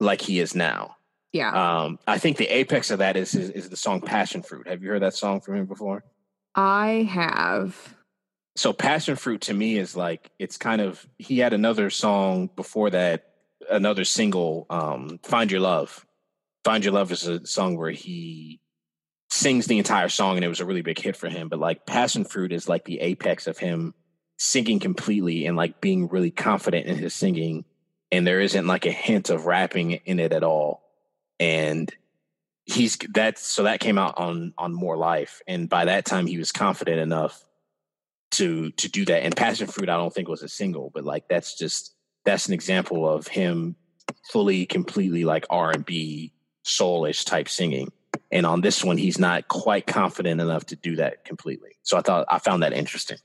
like he is now yeah. um i think the apex of that is is, is the song passion fruit have you heard that song from him before I have. so passion fruit to me is like it's kind of he had another song before that another single um find your love find your love is a song where he sings the entire song and it was a really big hit for him but like passion fruit is like the apex of him singing completely and like being really confident in his singing and there isn't like a hint of rapping in it at all. And he's that so that came out on on more life and by that time he was confident enough to to do that. And passion fruit i don't think was a single but like that's just that's an example of him fully completely like r&b soulish type singing. And on this one he's not quite confident enough to do that completely. So i thought i found that interesting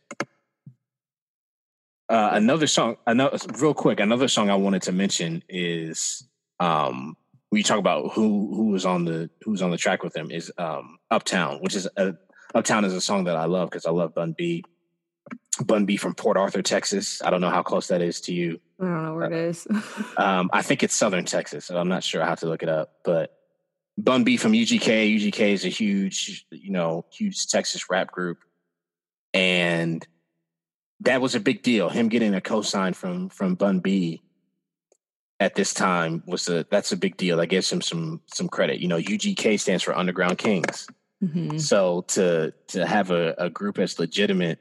uh, another song another real quick another song i wanted to mention is um when you talk about who who was on the who's on the track with him is um uptown which is a uptown is a song that i love because i love bun b bun b from port arthur texas i don't know how close that is to you I don't know where it is. um, I think it's Southern Texas, so I'm not sure. I have to look it up. But Bun B from UGK. UGK is a huge, you know, huge Texas rap group, and that was a big deal. Him getting a cosign from from Bun B at this time was a that's a big deal. That gives him some some credit. You know, UGK stands for Underground Kings. Mhm. So to to have a, a group as legitimate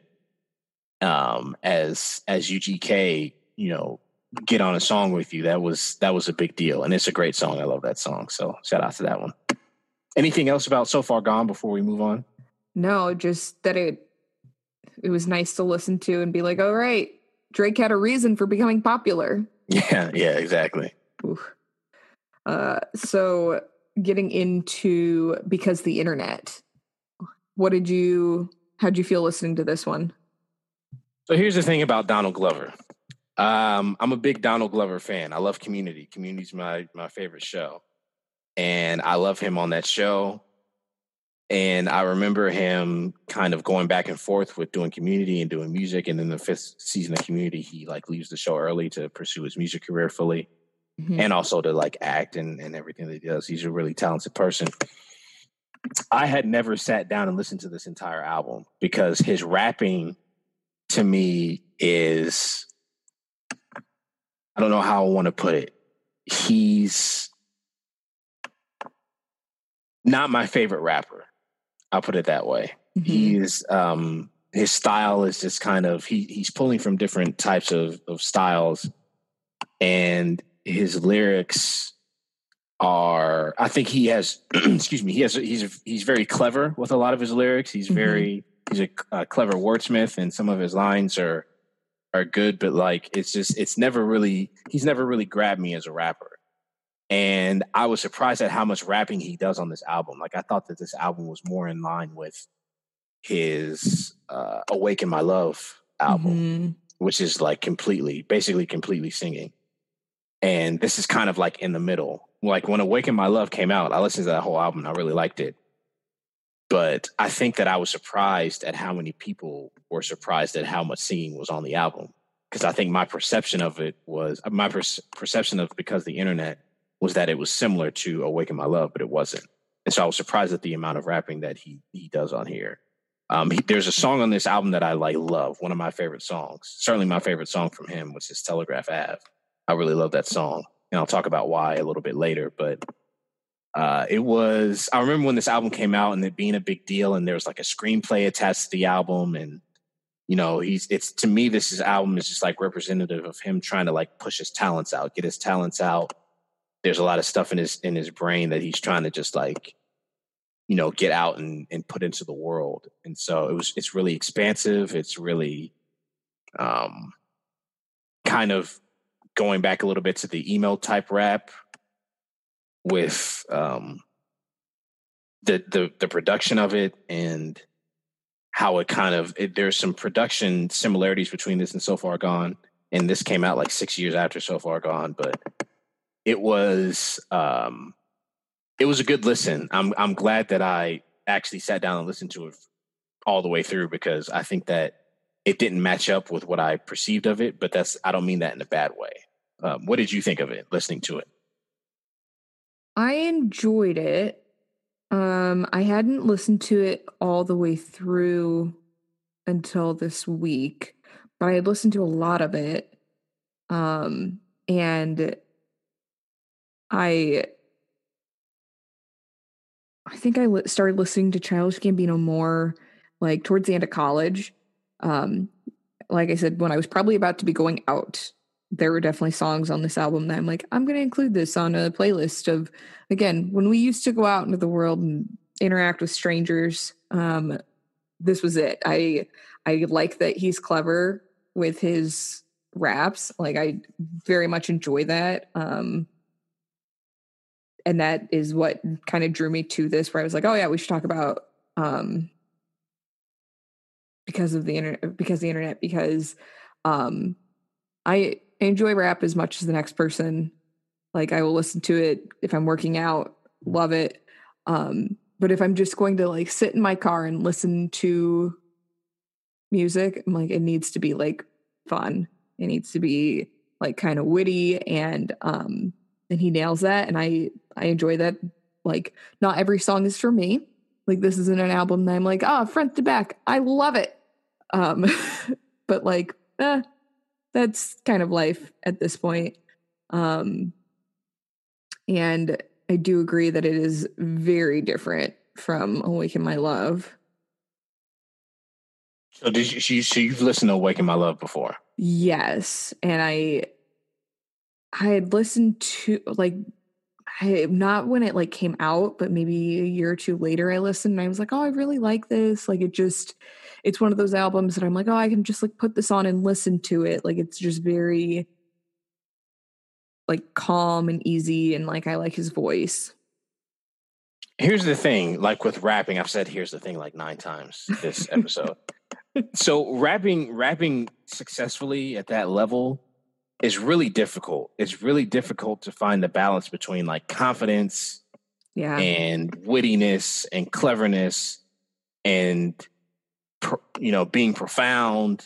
um, as as UGK, you know, get on a song with you, that was that was a big deal, and it's a great song. I love that song. So shout out to that one. Anything else about So Far Gone before we move on? No, just that it it was nice to listen to and be like, all right, Drake had a reason for becoming popular. Yeah, yeah, exactly. Uh, so getting into because the internet. What did you? How'd you feel listening to this one? So here's the thing about Donald Glover. Um, I'm a big Donald Glover fan. I love Community. Community's my my favorite show, and I love him on that show. And I remember him kind of going back and forth with doing community and doing music. And then the fifth season of community, he like leaves the show early to pursue his music career fully mm-hmm. and also to like act and, and everything that he does. He's a really talented person. I had never sat down and listened to this entire album because his rapping to me is I don't know how I want to put it. He's not my favorite rapper. I'll put it that way. Mm-hmm. He's um his style is just kind of he he's pulling from different types of of styles and his lyrics are I think he has excuse me he has he's he's very clever with a lot of his lyrics. He's mm-hmm. very he's a, a, clever wordsmith and some of his lines are are good but like it's just it's never really he's never really grabbed me as a rapper. And I was surprised at how much rapping he does on this album. Like I thought that this album was more in line with his uh Awaken My Love album, mm-hmm. which is like completely basically completely singing. And this is kind of like in the middle. Like when Awaken My Love came out, I listened to that whole album. I really liked it. But I think that I was surprised at how many people were surprised at how much singing was on the album. Because I think my perception of it was my per- perception of because the internet was that it was similar to Awaken My Love, but it wasn't. And so I was surprised at the amount of rapping that he he does on here. Um, he, there's a song on this album that I like love. One of my favorite songs, certainly my favorite song from him, was his Telegraph Ave. I really love that song. And I'll talk about why a little bit later. But uh, it was, I remember when this album came out and it being a big deal, and there was like a screenplay attached to the album. And, you know, he's, it's to me, this is, album is just like representative of him trying to like push his talents out, get his talents out. There's a lot of stuff in his, in his brain that he's trying to just like, you know, get out and, and put into the world. And so it was, it's really expansive. It's really, um, kind of going back a little bit to the emo type rap with um, the the the production of it and how it kind of it, there's some production similarities between this and So Far Gone, and this came out like six years after So Far Gone, but it was um, it was a good listen. I'm I'm glad that I actually sat down and listened to it all the way through because I think that it didn't match up with what I perceived of it, but that's I don't mean that in a bad way. Um, what did you think of it listening to it? I enjoyed it. Um, I hadn't listened to it all the way through until this week, but I had listened to a lot of it. Um, and I I think I started listening to Childish Gambino more like towards the end of college. Um, like I said, when I was probably about to be going out, there were definitely songs on this album that I'm like, I'm going to include this on a playlist of, again, when we used to go out into the world and interact with strangers. Um, this was it. I I like that he's clever with his raps. Like I very much enjoy that. Um, and that is what kind of drew me to this, where I was like, oh yeah, we should talk about um, because of the internet because the internet because um I enjoy rap as much as the next person. Like I will listen to it if I'm working out, love it. Um but if I'm just going to like sit in my car and listen to music, I'm like it needs to be like fun. It needs to be like kind of witty and um and he nails that and I I enjoy that. Like not every song is for me. Like this isn't an album that I'm like, ah, oh, front to back. I love it. Um, but like, eh, that's kind of life at this point. Um, and I do agree that it is very different from Awaken My Love. So did you? So you've listened to Awaken My Love before? Yes, and I, I had listened to like, I not when it like came out, but maybe a year or two later, I listened and I was like, oh, I really like this. Like it just, it's one of those albums that I'm like, oh, I can just like put this on and listen to it. Like it's just very like calm and easy and like I like his voice. Here's the thing, like with rapping, I've said here's the thing like nine times this episode. so rapping rapping successfully at that level is really difficult. It's really difficult to find the balance between like confidence Yeah. and wittiness and cleverness and you know being profound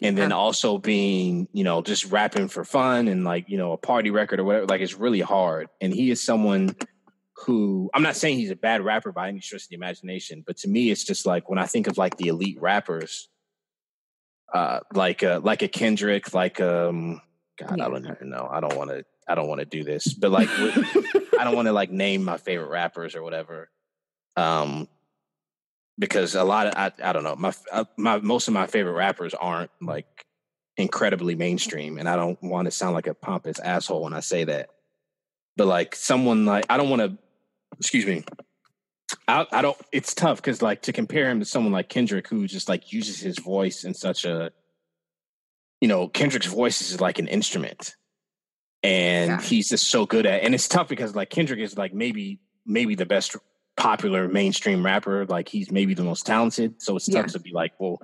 and then Yeah. also being you know just rapping for fun and like you know a party record or whatever like it's really hard and he is someone who i'm not saying he's a bad rapper by any stretch of the imagination but to me it's just like when i think of like the elite rappers uh like uh like a kendrick like um god Yeah. i don't even know i don't want to i don't want to do this but like I don't want to like name my favorite rappers or whatever, um, because a lot of I, I don't know my uh, my most of my favorite rappers aren't like incredibly mainstream, and I don't want to sound like a pompous asshole when I say that. But like someone like I don't want to, excuse me, I I don't. It's tough because like to compare him to someone like Kendrick who just like uses his voice in such a, you know, Kendrick's voice is like an instrument. And Yeah. he's just so good at and it's tough because like Kendrick is like maybe maybe the best popular mainstream rapper. Like he's maybe the most talented. So it's tough Yeah. to be like well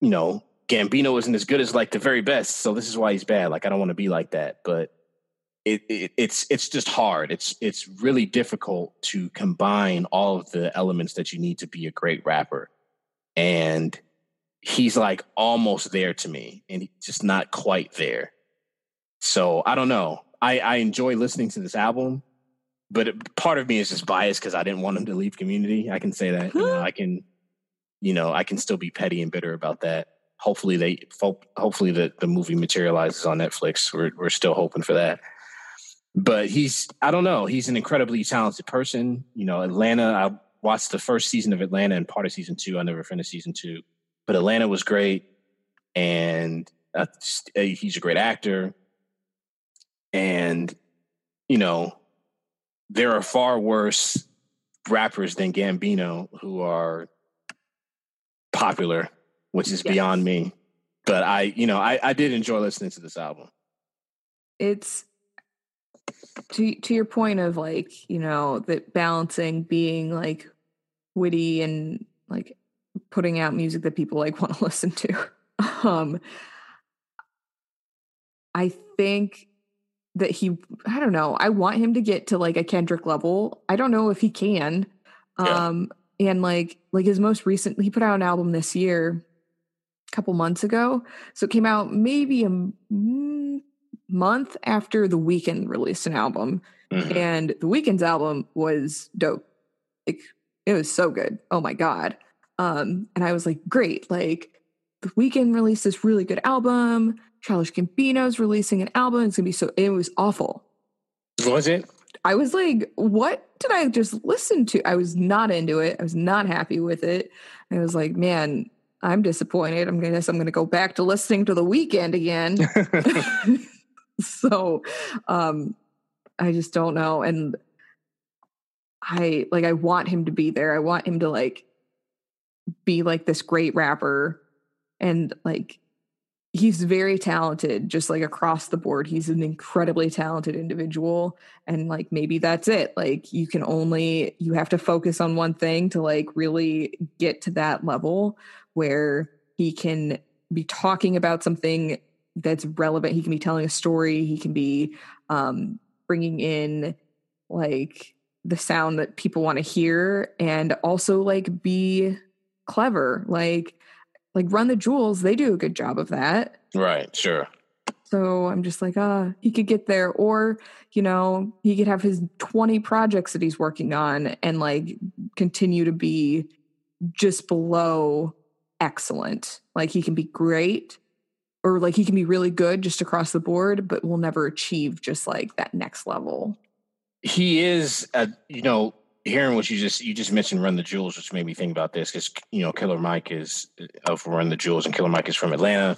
you know Gambino isn't as good as like the very best. So this is why he's bad. Like I don't want to be like that. But it, it it's it's just hard. It's it's really difficult to combine all of the elements that you need to be a great rapper. And he's like almost there to me and he's just not quite there so I don't know. I, I enjoy listening to this album, but it, part of me is just biased because I didn't want him to leave Community. I can say that. You know, I can, you know, I can still be petty and bitter about that. Hopefully they, hopefully the the movie materializes on Netflix. We're we're still hoping for that. But he's, I don't know. He's an incredibly talented person. You know, Atlanta. I watched the first season of Atlanta and part of season two. I never finished season two, but Atlanta was great, and uh, uh, he's a great actor and you know there are far worse rappers than Gambino who are popular, which is Yes. beyond me. But I, you know, I, I did enjoy listening to this album. it's to to your point of like you know that balancing being like witty and like putting out music that people like want to listen to. Um i think that he i don't know i want him to get to like a kendrick level. I don't know if he can. Yeah. um and like like his most recent he put out an album this year a couple months ago. So it came out maybe a m- month after the Weeknd released an album. Mhm. and the Weeknd's album was dope. Like it was so good. Oh my god um and i was like great like the Weeknd released this really good album. Childish gambino's releasing an album. It's gonna be so it was awful. Was it? i was like what did i just listen to? I was not into it. I was not happy with it. I was like man i'm disappointed. I'm gonna guess i'm gonna go back to listening to the Weeknd again. So um i just don't know. And i like i want him to be there. I want him to like be like this great rapper and like he's very talented just like across the board. He's an incredibly talented individual and like maybe that's it. Like you can only you have to focus on one thing to like really get to that level where he can be talking about something that's relevant. He can be telling a story. He can be um bringing in like the sound that people want to hear and also like be clever like like run the jewels they do a good job of that. Right, sure. so i'm just like uh he could get there or you know he could have his 20 projects that he's working on and like continue to be just below excellent. Like he can be great or like he can be really good just across the board but will never achieve just like that next level. He is, a, you know, hearing what you just you just mentioned, Run the Jewels, which made me think about this because you know Killer Mike is of Run the Jewels, and Killer Mike is from Atlanta.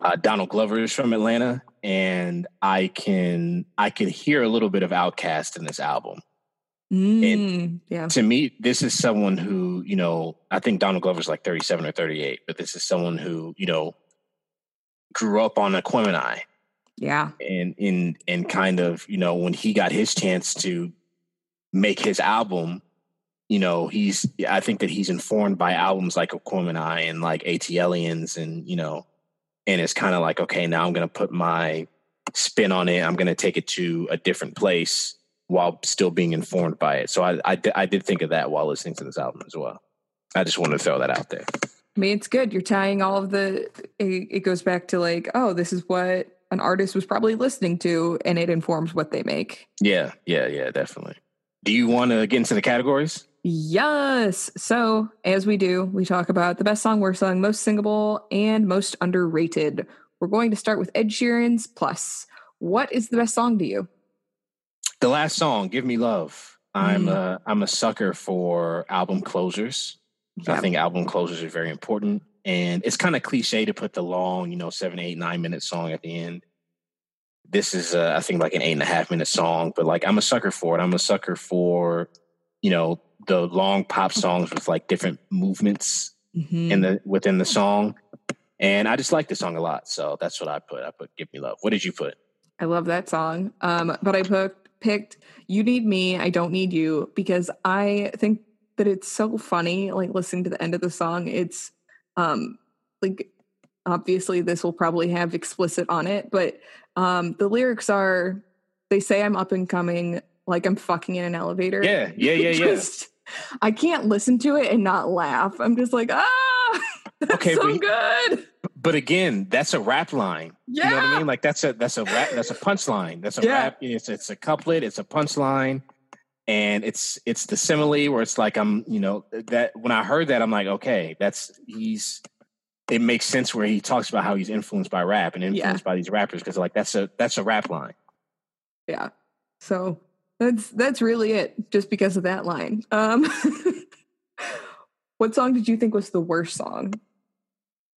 Uh, Donald Glover is from Atlanta, and I can I can hear a little bit of OutKast in this album. Mm, yeah To me, this is someone who you know I think Donald Glover's like thirty seven or thirty eight, but this is someone who you know grew up on Aquemini yeah and in and kind of you know when he got his chance to make his album you know he's i think that he's informed by albums like Aquemini and like ATLiens and you know and it's kind of like okay now i'm gonna put my spin on it i'm gonna take it to a different place while still being informed by it. So I, I, I did think of that while listening to this album as well. I just wanted to throw that out there. I mean, it's good. You're tying all of the. It, it goes back to like, oh, this is what an artist was probably listening to, and it informs what they make. Yeah, yeah, yeah, definitely. Do you want to get into the categories? Yes. So, as we do, we talk about the best song, worst song, most singable, and most underrated. We're going to start with Ed Sheeran's Plus. What is the best song to you? The last song, "Give Me Love." I'm mm. a I'm a sucker for album closures. I think album closures are very important, and it's kind of cliche to put the long, you know, seven, eight, nine minute song at the end. This is, uh, I think, like an eight and a half minute song, but like I'm a sucker for it. I'm a sucker for, you know, the long pop songs with like different movements mm-hmm. in the within the song, and I just like the song a lot. So that's what I put. I put "Give Me Love." What did you put? I love that song, um, but I put picked "You Need Me, I Don't Need You" because I think that it's so funny like listening to the end of the song it's um like obviously this will probably have explicit on it but um the lyrics are they say i'm up and coming like i'm fucking in an elevator. Yeah yeah yeah just, yeah i can't listen to it and not laugh. I'm just like ah that's okay so but, good. But again that's a rap line. Yeah. you know what i mean? Like that's a that's a rap that's a punchline. That's a yeah. rap it's, it's a couplet it's a punchline. And it's it's the simile where it's like I'm you know that when I heard that I'm like okay that's he's it makes sense where he talks about how he's influenced by rap and influenced yeah. by these rappers because like that's a that's a rap line. Yeah, so that's that's really it just because of that line. Um, what song did you think was the worst song?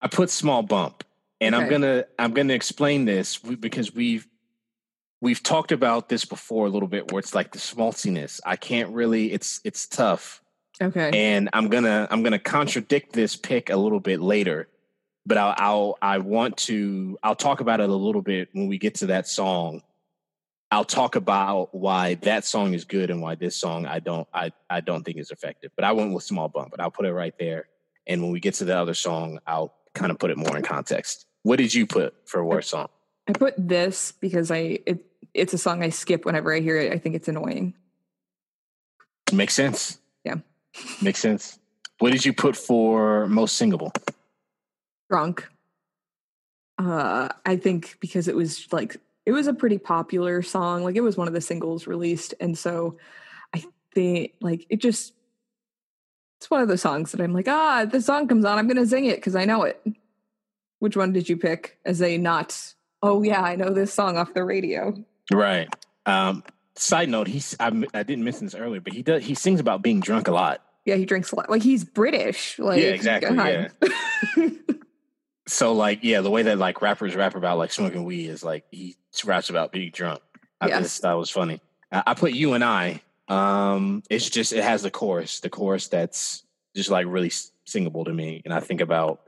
I put small bump, and okay. I'm gonna I'm gonna explain this because we've we've talked about this before a little bit where it's like the schmaltziness. I can't really it's it's tough. Okay. And I'm gonna I'm gonna contradict this pick a little bit later, but I'll, I'll I want to I'll talk about it a little bit when we get to that song. I'll talk about why that song is good and why this song I don't I I don't think is effective. But I went with small bump, but I'll put it right there. And when we get to the other song, I'll kind of put it more in context. What did you put for worst song? I put this because I it it's a song I skip whenever I hear it. I think it's annoying. Makes sense. Yeah. Makes sense. What did you put for most singable? Drunk. Uh, I think because it was like it was a pretty popular song. Like it was one of the singles released, and so I think like it just it's one of those songs that I'm like, ah, the song comes on, I'm gonna sing it because I know it. Which one did you pick as a not? Oh yeah, I know this song off the radio. Right. Um, side note, he's I, I didn't mention this earlier, but he does he sings about being drunk a lot. Yeah, he drinks a lot. Like he's British. Like yeah, exactly. Yeah. So like yeah, the way that like rappers rap about like smoking weed is like he raps about being drunk. I yes. just thought was funny. I, I put you and I. Um, it's just it has the chorus, the chorus that's just like really singable to me, and I think about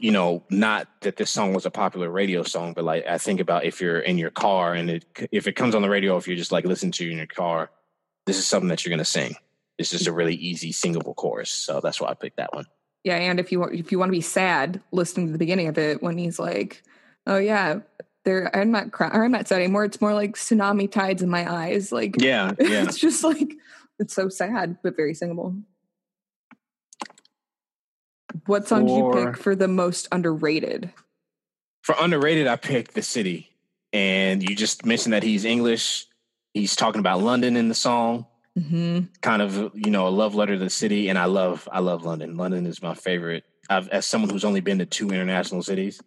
you know, not that this song was a popular radio song, but like I think about if you're in your car and it if it comes on the radio, if you're just like listening to you in your car, this is something that you're gonna sing. It's just a really easy singable chorus, so that's why I picked that one. Yeah, and if you if you want to be sad, listening to the beginning of it when he's like, "Oh yeah, there I'm not crying, I'm not sad anymore." It's more like tsunami tides in my eyes. Like, yeah, yeah. it's just like it's so sad but very singable. What song for, did you pick for the most underrated? For underrated, I picked The City. And you just mentioned that he's English. He's talking about London in the song. Mm-hmm. Kind of, you know, a love letter to the city. And I love, I love London. London is my favorite. I've, as someone who's only been to two international cities,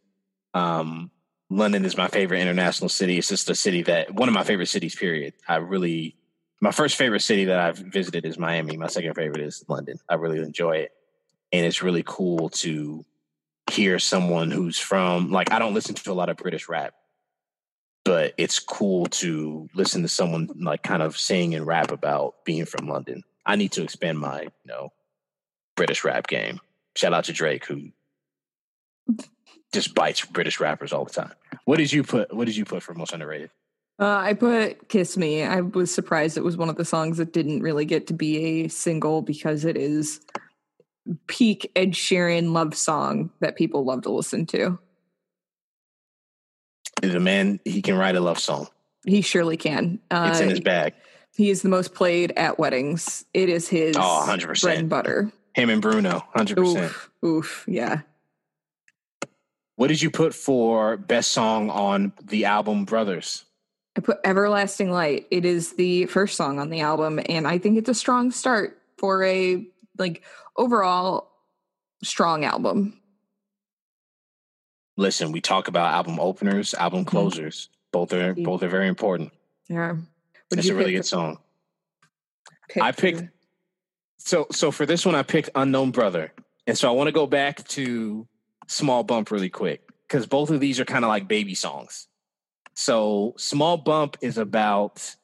um, London is my favorite international city. It's just a city that one of my favorite cities. Period. I really, my first favorite city that I've visited is Miami. My second favorite is London. I really enjoy it and it's really cool to hear someone who's from like I don't listen to a lot of British rap, but it's cool to listen to someone like kind of sing and rap about being from London. I need to expand my, you know, British rap game. Shout out to Drake who just bites British rappers all the time. What did you put what did you put for most underrated? Uh, I put Kiss Me. I was surprised it was one of the songs that didn't really get to be a single because it is peak Ed Sheeran love song that people love to listen to. The man, he can write a love song. He surely can. Uh, It's in his bag. He is the most played at weddings. It is his Oh, 100%. bread and butter. Him and Bruno, hundred percent. Oof, oof, yeah. What did you put for best song on the album Brothers? I put Everlasting Light. It is the first song on the album, and I think it's a strong start for a like overall strong album. Listen, we talk about album openers, album Mhm. closers. Both are both are very important. Yeah. What It's a really good song. pick I picked- So so for this one, I picked Unknown Brother, and so I want to go back to Small Bump really quick because both of these are kind of like baby songs. So Small Bump is about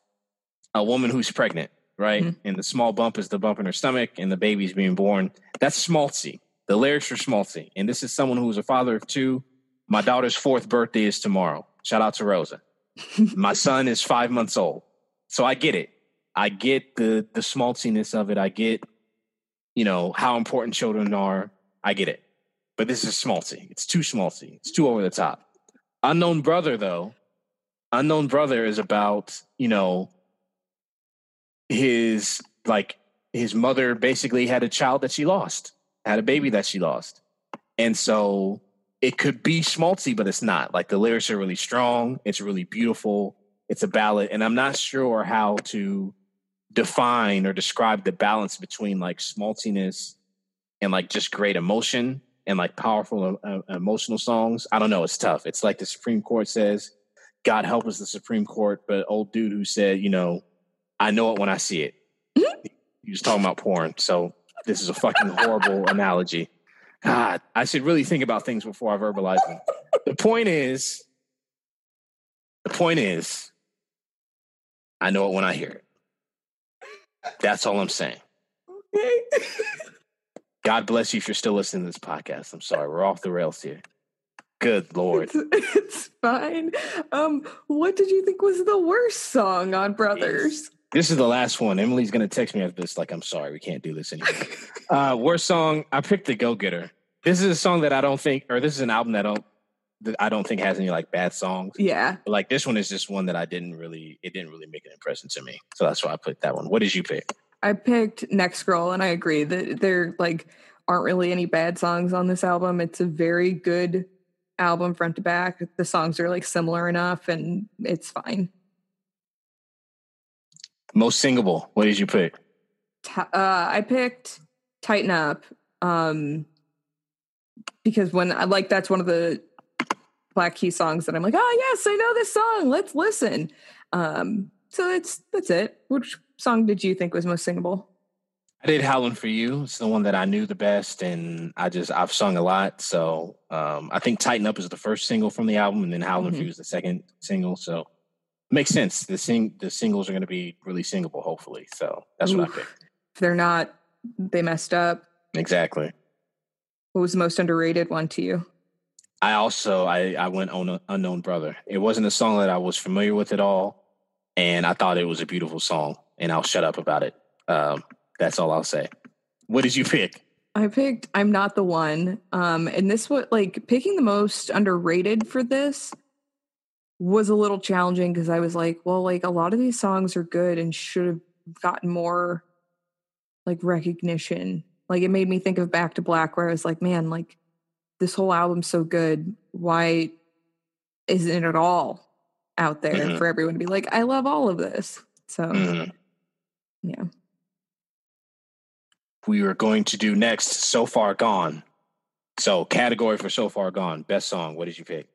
a woman who's pregnant, right? Mhm. And the small bump is the bump in her stomach, and the baby's being born. That's schmaltzy. The lyrics are schmaltzy, and this is someone who's a father of two. My daughter's fourth birthday is tomorrow. Shout out to Rosa. My son is five months old, so I get it. I get the the schmaltziness of it. I get, you know, how important children are. I get it. But this is schmaltzy. It's too schmaltzy. It's too over the top. Unknown Brother, though, Unknown Brother is about, you know, his like his mother basically had a child that she lost, had a baby that she lost. And so it could be schmaltzy, but it's not. Like the lyrics are really strong. It's really beautiful. It's a ballad. And I'm not sure how to define or describe the balance between like schmaltziness and like just great emotion and like powerful uh, emotional songs. I don't know. It's tough. It's like the Supreme Court says, God help us, the Supreme Court, but old dude who said, you know, I know it when I see it. he was talking about porn. So this is a fucking horrible analogy. God, I should really think about things before I verbalize them. The point is, the point is, I know it when I hear it. That's all I'm saying. Okay. God bless you if you're still listening to this podcast. I'm sorry, we're off the rails here. Good lord. It's, it's fine. Um, what did you think was the worst song on Brothers? This is the last one. Emily's gonna text me after this, like, I'm sorry, we can't do this anymore. uh, worst song, I picked the Go Getter. This is a song that I don't think, or this is an album that I don't that I don't think has any like bad songs. Yeah. But like this one is just one that I didn't really, it didn't really make an impression to me. So that's why I put that one. What did you pick? I picked Next Girl, and I agree that there like aren't really any bad songs on this album. It's a very good album front to back. The songs are like similar enough, and it's fine. Most singable. What did you pick? Uh, I picked Tighten Up um, because when I like that's one of the Black Key songs that I'm like, oh yes, I know this song. Let's listen. Um, so that's that's it. Which song did you think was most singable? I did Howlin' for You. It's the one that I knew the best, and I just I've sung a lot. So um, I think Tighten Up is the first single from the album, and then Howlin' for Mhm. You is the second single. So makes sense. The sing the singles are going to be really singable, hopefully. So that's what I Oof. picked. If they're not, they messed up. Exactly. What was the most underrated one to you? I also I I went on Unknown Brother. It wasn't a song that I was familiar with at all, and I thought it was a beautiful song. And I'll shut up about it. Um, that's all I'll say. What did you pick? I picked I'm not the one. Um and this what like picking the most underrated for this was a little challenging because I was like, well, like a lot of these songs are good and should have gotten more like recognition. Like it made me think of Back to Black where I was like, man, like this whole album's so good. Why isn't it at all out there Mhm. for everyone to be like, I love all of this. So Mhm. yeah. we are going to do next so far gone so category for so far gone best song what did you pick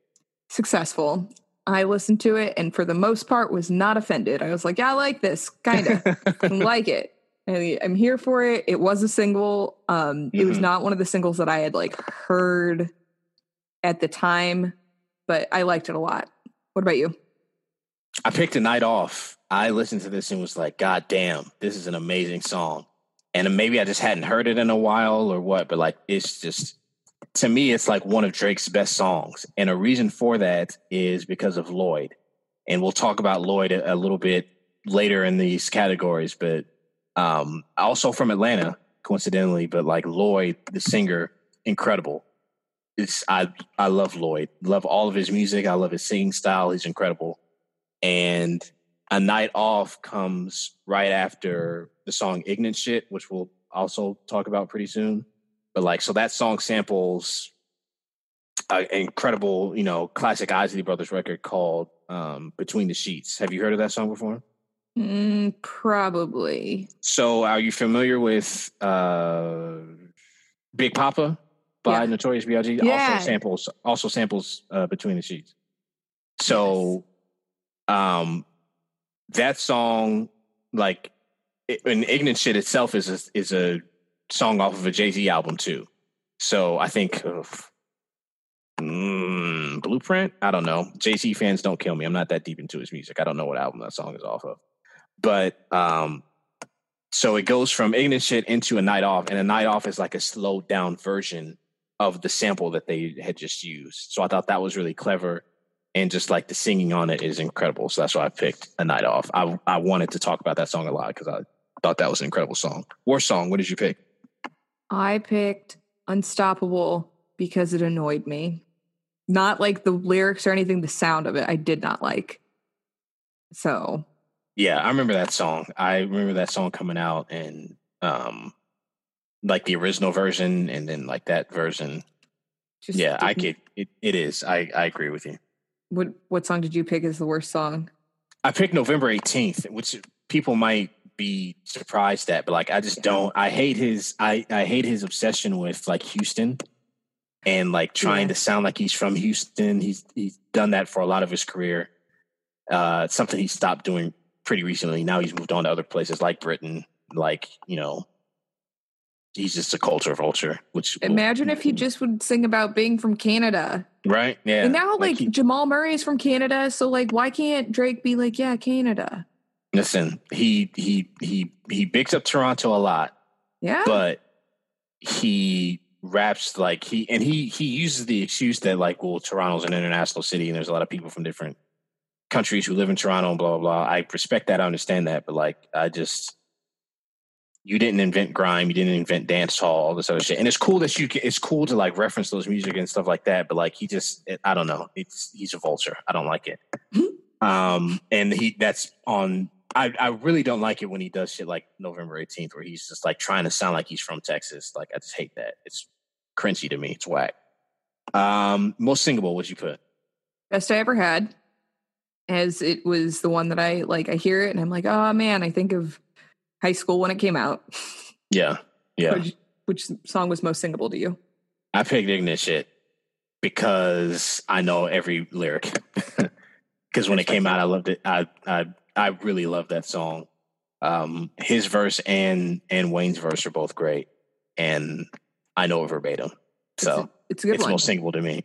successful. I listened to it and for the most part was not offended. I was like, yeah, I like this, kind of. Like it. I- I'm here for it. It was a single. Um, It was Mhm. not one of the singles that I had like heard at the time, but I liked it a lot. What about you? i picked a night off i listened to this and was like god damn this is an amazing song and maybe i just hadn't heard it in a while or what but like it's just to me it's like one of drake's best songs. And a reason for that is because of lloyd. And we'll talk about lloyd a, a little bit later in these categories but um also from atlanta coincidentally but like lloyd the singer incredible. It's i i love lloyd. Love all of his music. I love his singing style. He's incredible. And a night off comes right after the song ignorant shit which we'll also talk about pretty soon but like so that song samples an incredible you know classic isley brothers record called um, between the sheets have you heard of that song before Mm, probably. so are you familiar with uh, Big Poppa by Yeah. notorious big Yeah. also samples also samples uh, between the sheets so um that song like it, and ignorant shit itself is a, is a song off of a jay-z album too so i think mm, blueprint i don't know jay-z fans don't kill me i'm not that deep into his music i don't know what album that song is off of but um so it goes from ignorant shit into a night off and a night off is like a slowed down version of the sample that they had just used so i thought that was really clever and just like the singing on it is incredible. So that's why I picked a night off. I I wanted to talk about that song a lot because I thought that was an incredible song. Worst song, what did you pick? I picked Unstoppable because it annoyed me. Not like the lyrics or anything, the sound of it I did not like. So Yeah, I remember that song. I remember that song coming out and um like the original version and then like that version. just Yeah, I could it, it is. I, I agree with you. What what song did you pick as the worst song? I picked November 18th, which people might be surprised at, but like I just don't I hate his I I hate his obsession with like Houston and like trying Yeah. to sound like he's from Houston. He's he's done that for a lot of his career. Uh something he stopped doing pretty recently. Now he's moved on to other places like Britain, like, you know, he's just a culture vulture, which will- Imagine if he just would sing about being from Canada. right? Yeah. and now like, he- Jamal Murray is from Canada, so like why can't Drake be like, yeah, Canada? Listen, he he he he bigs up Toronto a lot. Yeah. but he raps like he and he he uses the excuse that like well toronto's an international city and there's a lot of people from different countries who live in toronto and blah blah blah i respect that i understand that but like i just you didn't invent grime you didn't invent dance hall all this other shit and it's cool that you can it's cool to like reference those music and stuff like that but like he just i don't know it's he's a vulture i don't like it um and he that's on I, I really don't like it when he does shit like November 18th, where he's just like trying to sound like he's from Texas. Like, I just hate that. It's cringy to me. It's whack. Um, most singable, what'd you put? Best I ever had. As it was the one that I like I hear it and I'm like, oh man, I think of high school when it came out. Yeah. Yeah. Which, which song was most singable to you? I picked ignorant shit because I know every lyric. Because when it came out, I loved it. I I I really love that song. Um, his verse and and Wayne's verse are both great, and I know it verbatim. So It's a good it's one. most singable to me.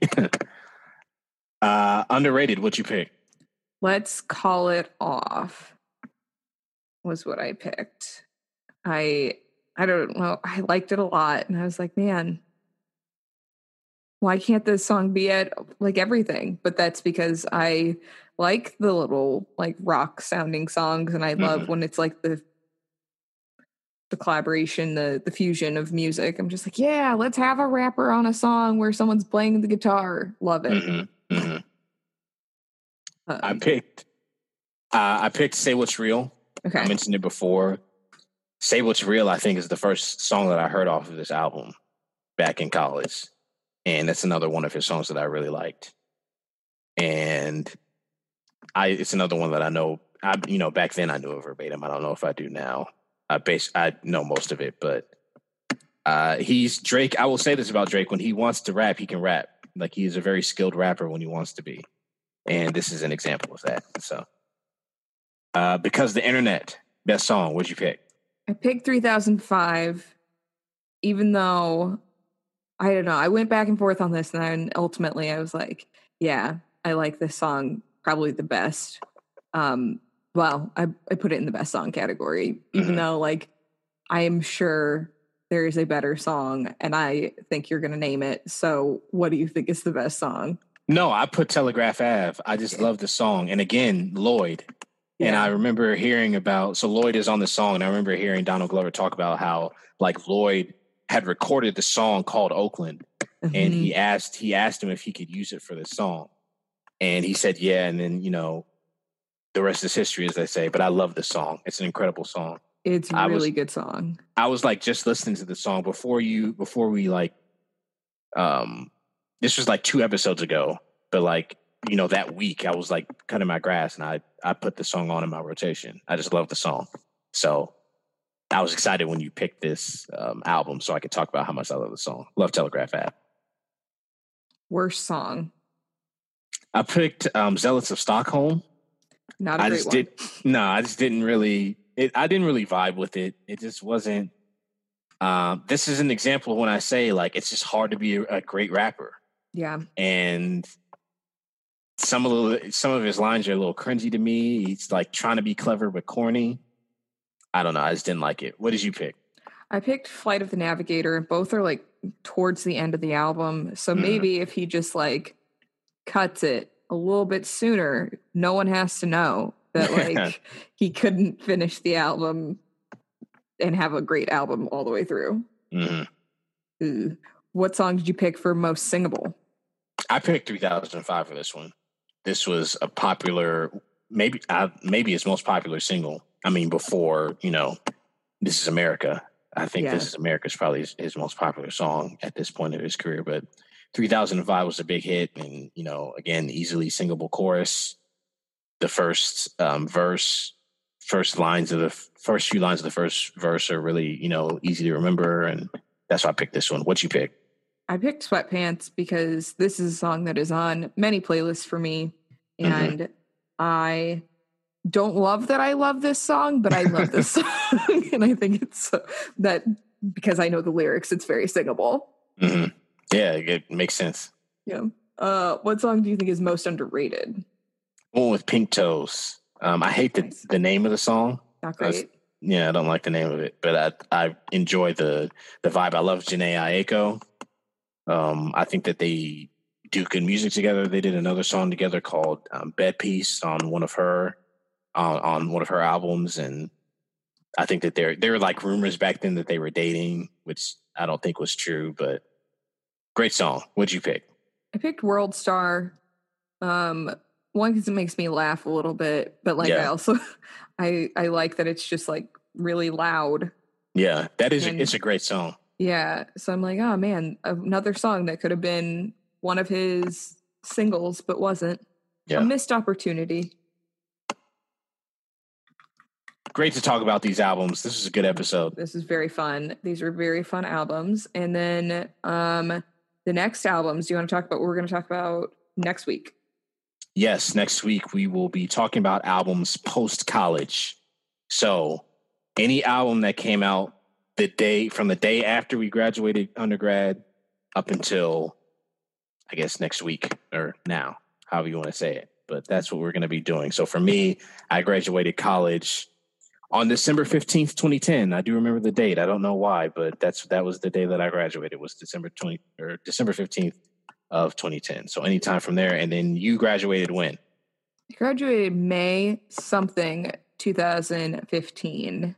uh, underrated. What you pick? Let's call it off. Was what I picked. I I don't know. I liked it a lot, and I was like, man, why can't this song be at like everything? But that's because I like the little like rock sounding songs, and I love Mhm. when it's like the the collaboration, the the fusion of music. I'm just like, yeah, let's have a rapper on a song where someone's playing the guitar. Love it. Mhm, mhm. I Um, picked. Uh, I picked "Say What's Real." okay. I mentioned it before. "Say What's Real" I think is the first song that I heard off of this album back in college, and that's another one of his songs that I really liked. And I, it's another one that I know. I, you know, back then I knew it verbatim. I don't know if I do now. I base, I know most of it, but uh, he's Drake. I will say this about Drake: when he wants to rap, he can rap. Like he is a very skilled rapper when he wants to be, and this is an example of that. So, uh, because the internet, best song. What'd you pick? I picked 3005, even though I don't know. I went back and forth on this, and then ultimately I was like, yeah, I like this song probably the best. Um, well, I, I put it in the best song category, even Mhm. though like I am sure there is a better song, and I think you're going to name it. So, what do you think is the best song? No, I put Telegraph Ave. I just love the song. And again, Lloyd. And I remember hearing about so Lloyd is on the song, and I remember hearing Donald Glover talk about how like Lloyd had recorded the song called Oakland, and Mhm. he asked he asked him if he could use it for this song, and he said yeah, and then you know the rest is history, as they say. But I love this song. It's an incredible song. It's a really was- good song. I was like just listening to the song before you before we like um this was like two episodes ago, but like you know that week I was like cutting my grass and I I put the song on in my rotation. I just love the song. So I was excited when you picked this um, album so I could talk about how much I love the song. Love Telegraph Ave. Worst song. I picked um, Zealots of Stockholm. Not a I great just one. did no, I just didn't really it I didn't really vibe with it. It just wasn't um this is an example of when I say like it's just hard to be a, a great rapper. Yeah. And some of the some of his lines are a little cringy to me. He's like trying to be clever but corny. I don't know. I just didn't like it. What did you pick? I picked Flight of the Navigator. Both are like towards the end of the album. So Mhm. maybe if he just like cuts it a little bit sooner, no one has to know that like he couldn't finish the album and have a great album all the way through. hmm Ooh. What song did you pick for most singable? I picked 3005 for this one. This was a popular, maybe uh, maybe his most popular single. I mean, before you know, "This Is America." I think Yeah. "This Is America" is probably his, his most popular song at this point of his career. But 3005 was a big hit, and you know, again, easily singable chorus. The first um, verse, first lines of the f- first few lines of the first verse are really you know easy to remember, and that's why I picked this one. What you pick? I picked Sweatpants because this is a song that is on many playlists for me. Mhm. And I don't love that I love this song, but I love this song. and I think it's uh, that because I know the lyrics, it's very singable. hmm Yeah, it makes sense. Yeah. Uh, what song do you think is most underrated? One with pink toes. Um, I hate the, Nice. the name of the song. Not great. Yeah, I don't like the name of it, but I I enjoy the the vibe. I love Jhené Aiko. Um, I think that they do good music together. They did another song together called um, "Bed Peace" on one of her on on one of her albums, and I think that there there were like rumors back then that they were dating, which I don't think was true. But great song. What'd you pick? I picked World Star. Um, one because it makes me laugh a little bit, but like I also I I like that it's just like really loud. Yeah, that is And- it's a great song. Yeah. So I'm like, oh man, another song that could have been one of his singles, but wasn't. Yeah. A missed opportunity. Great to talk about these albums. This is a good episode. This is very fun. These are very fun albums. And then um the next albums, do you want to talk about what we're gonna talk about next week? Yes, next week we will be talking about albums post college. So, any album that came out the day from the day after we graduated undergrad up until I guess next week or now, however you want to say it. But that's what we're going to be doing. So for me, I graduated college on December 15th, 2010. I do remember the date. I don't know why, but that's that was the day that I graduated was December 20 or December 15th of 2010. So anytime from there and then you graduated when? I graduated May something 2015.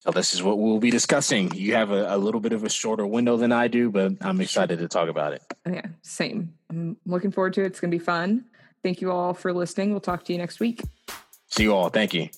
So this is what we'll be discussing. You have a, a little bit of a shorter window than I do, but I'm excited to talk about it. Yeah, same. I'm looking forward to it. It's gonna be fun. Thank you all for listening. We'll talk to you next week. See you all. Thank you.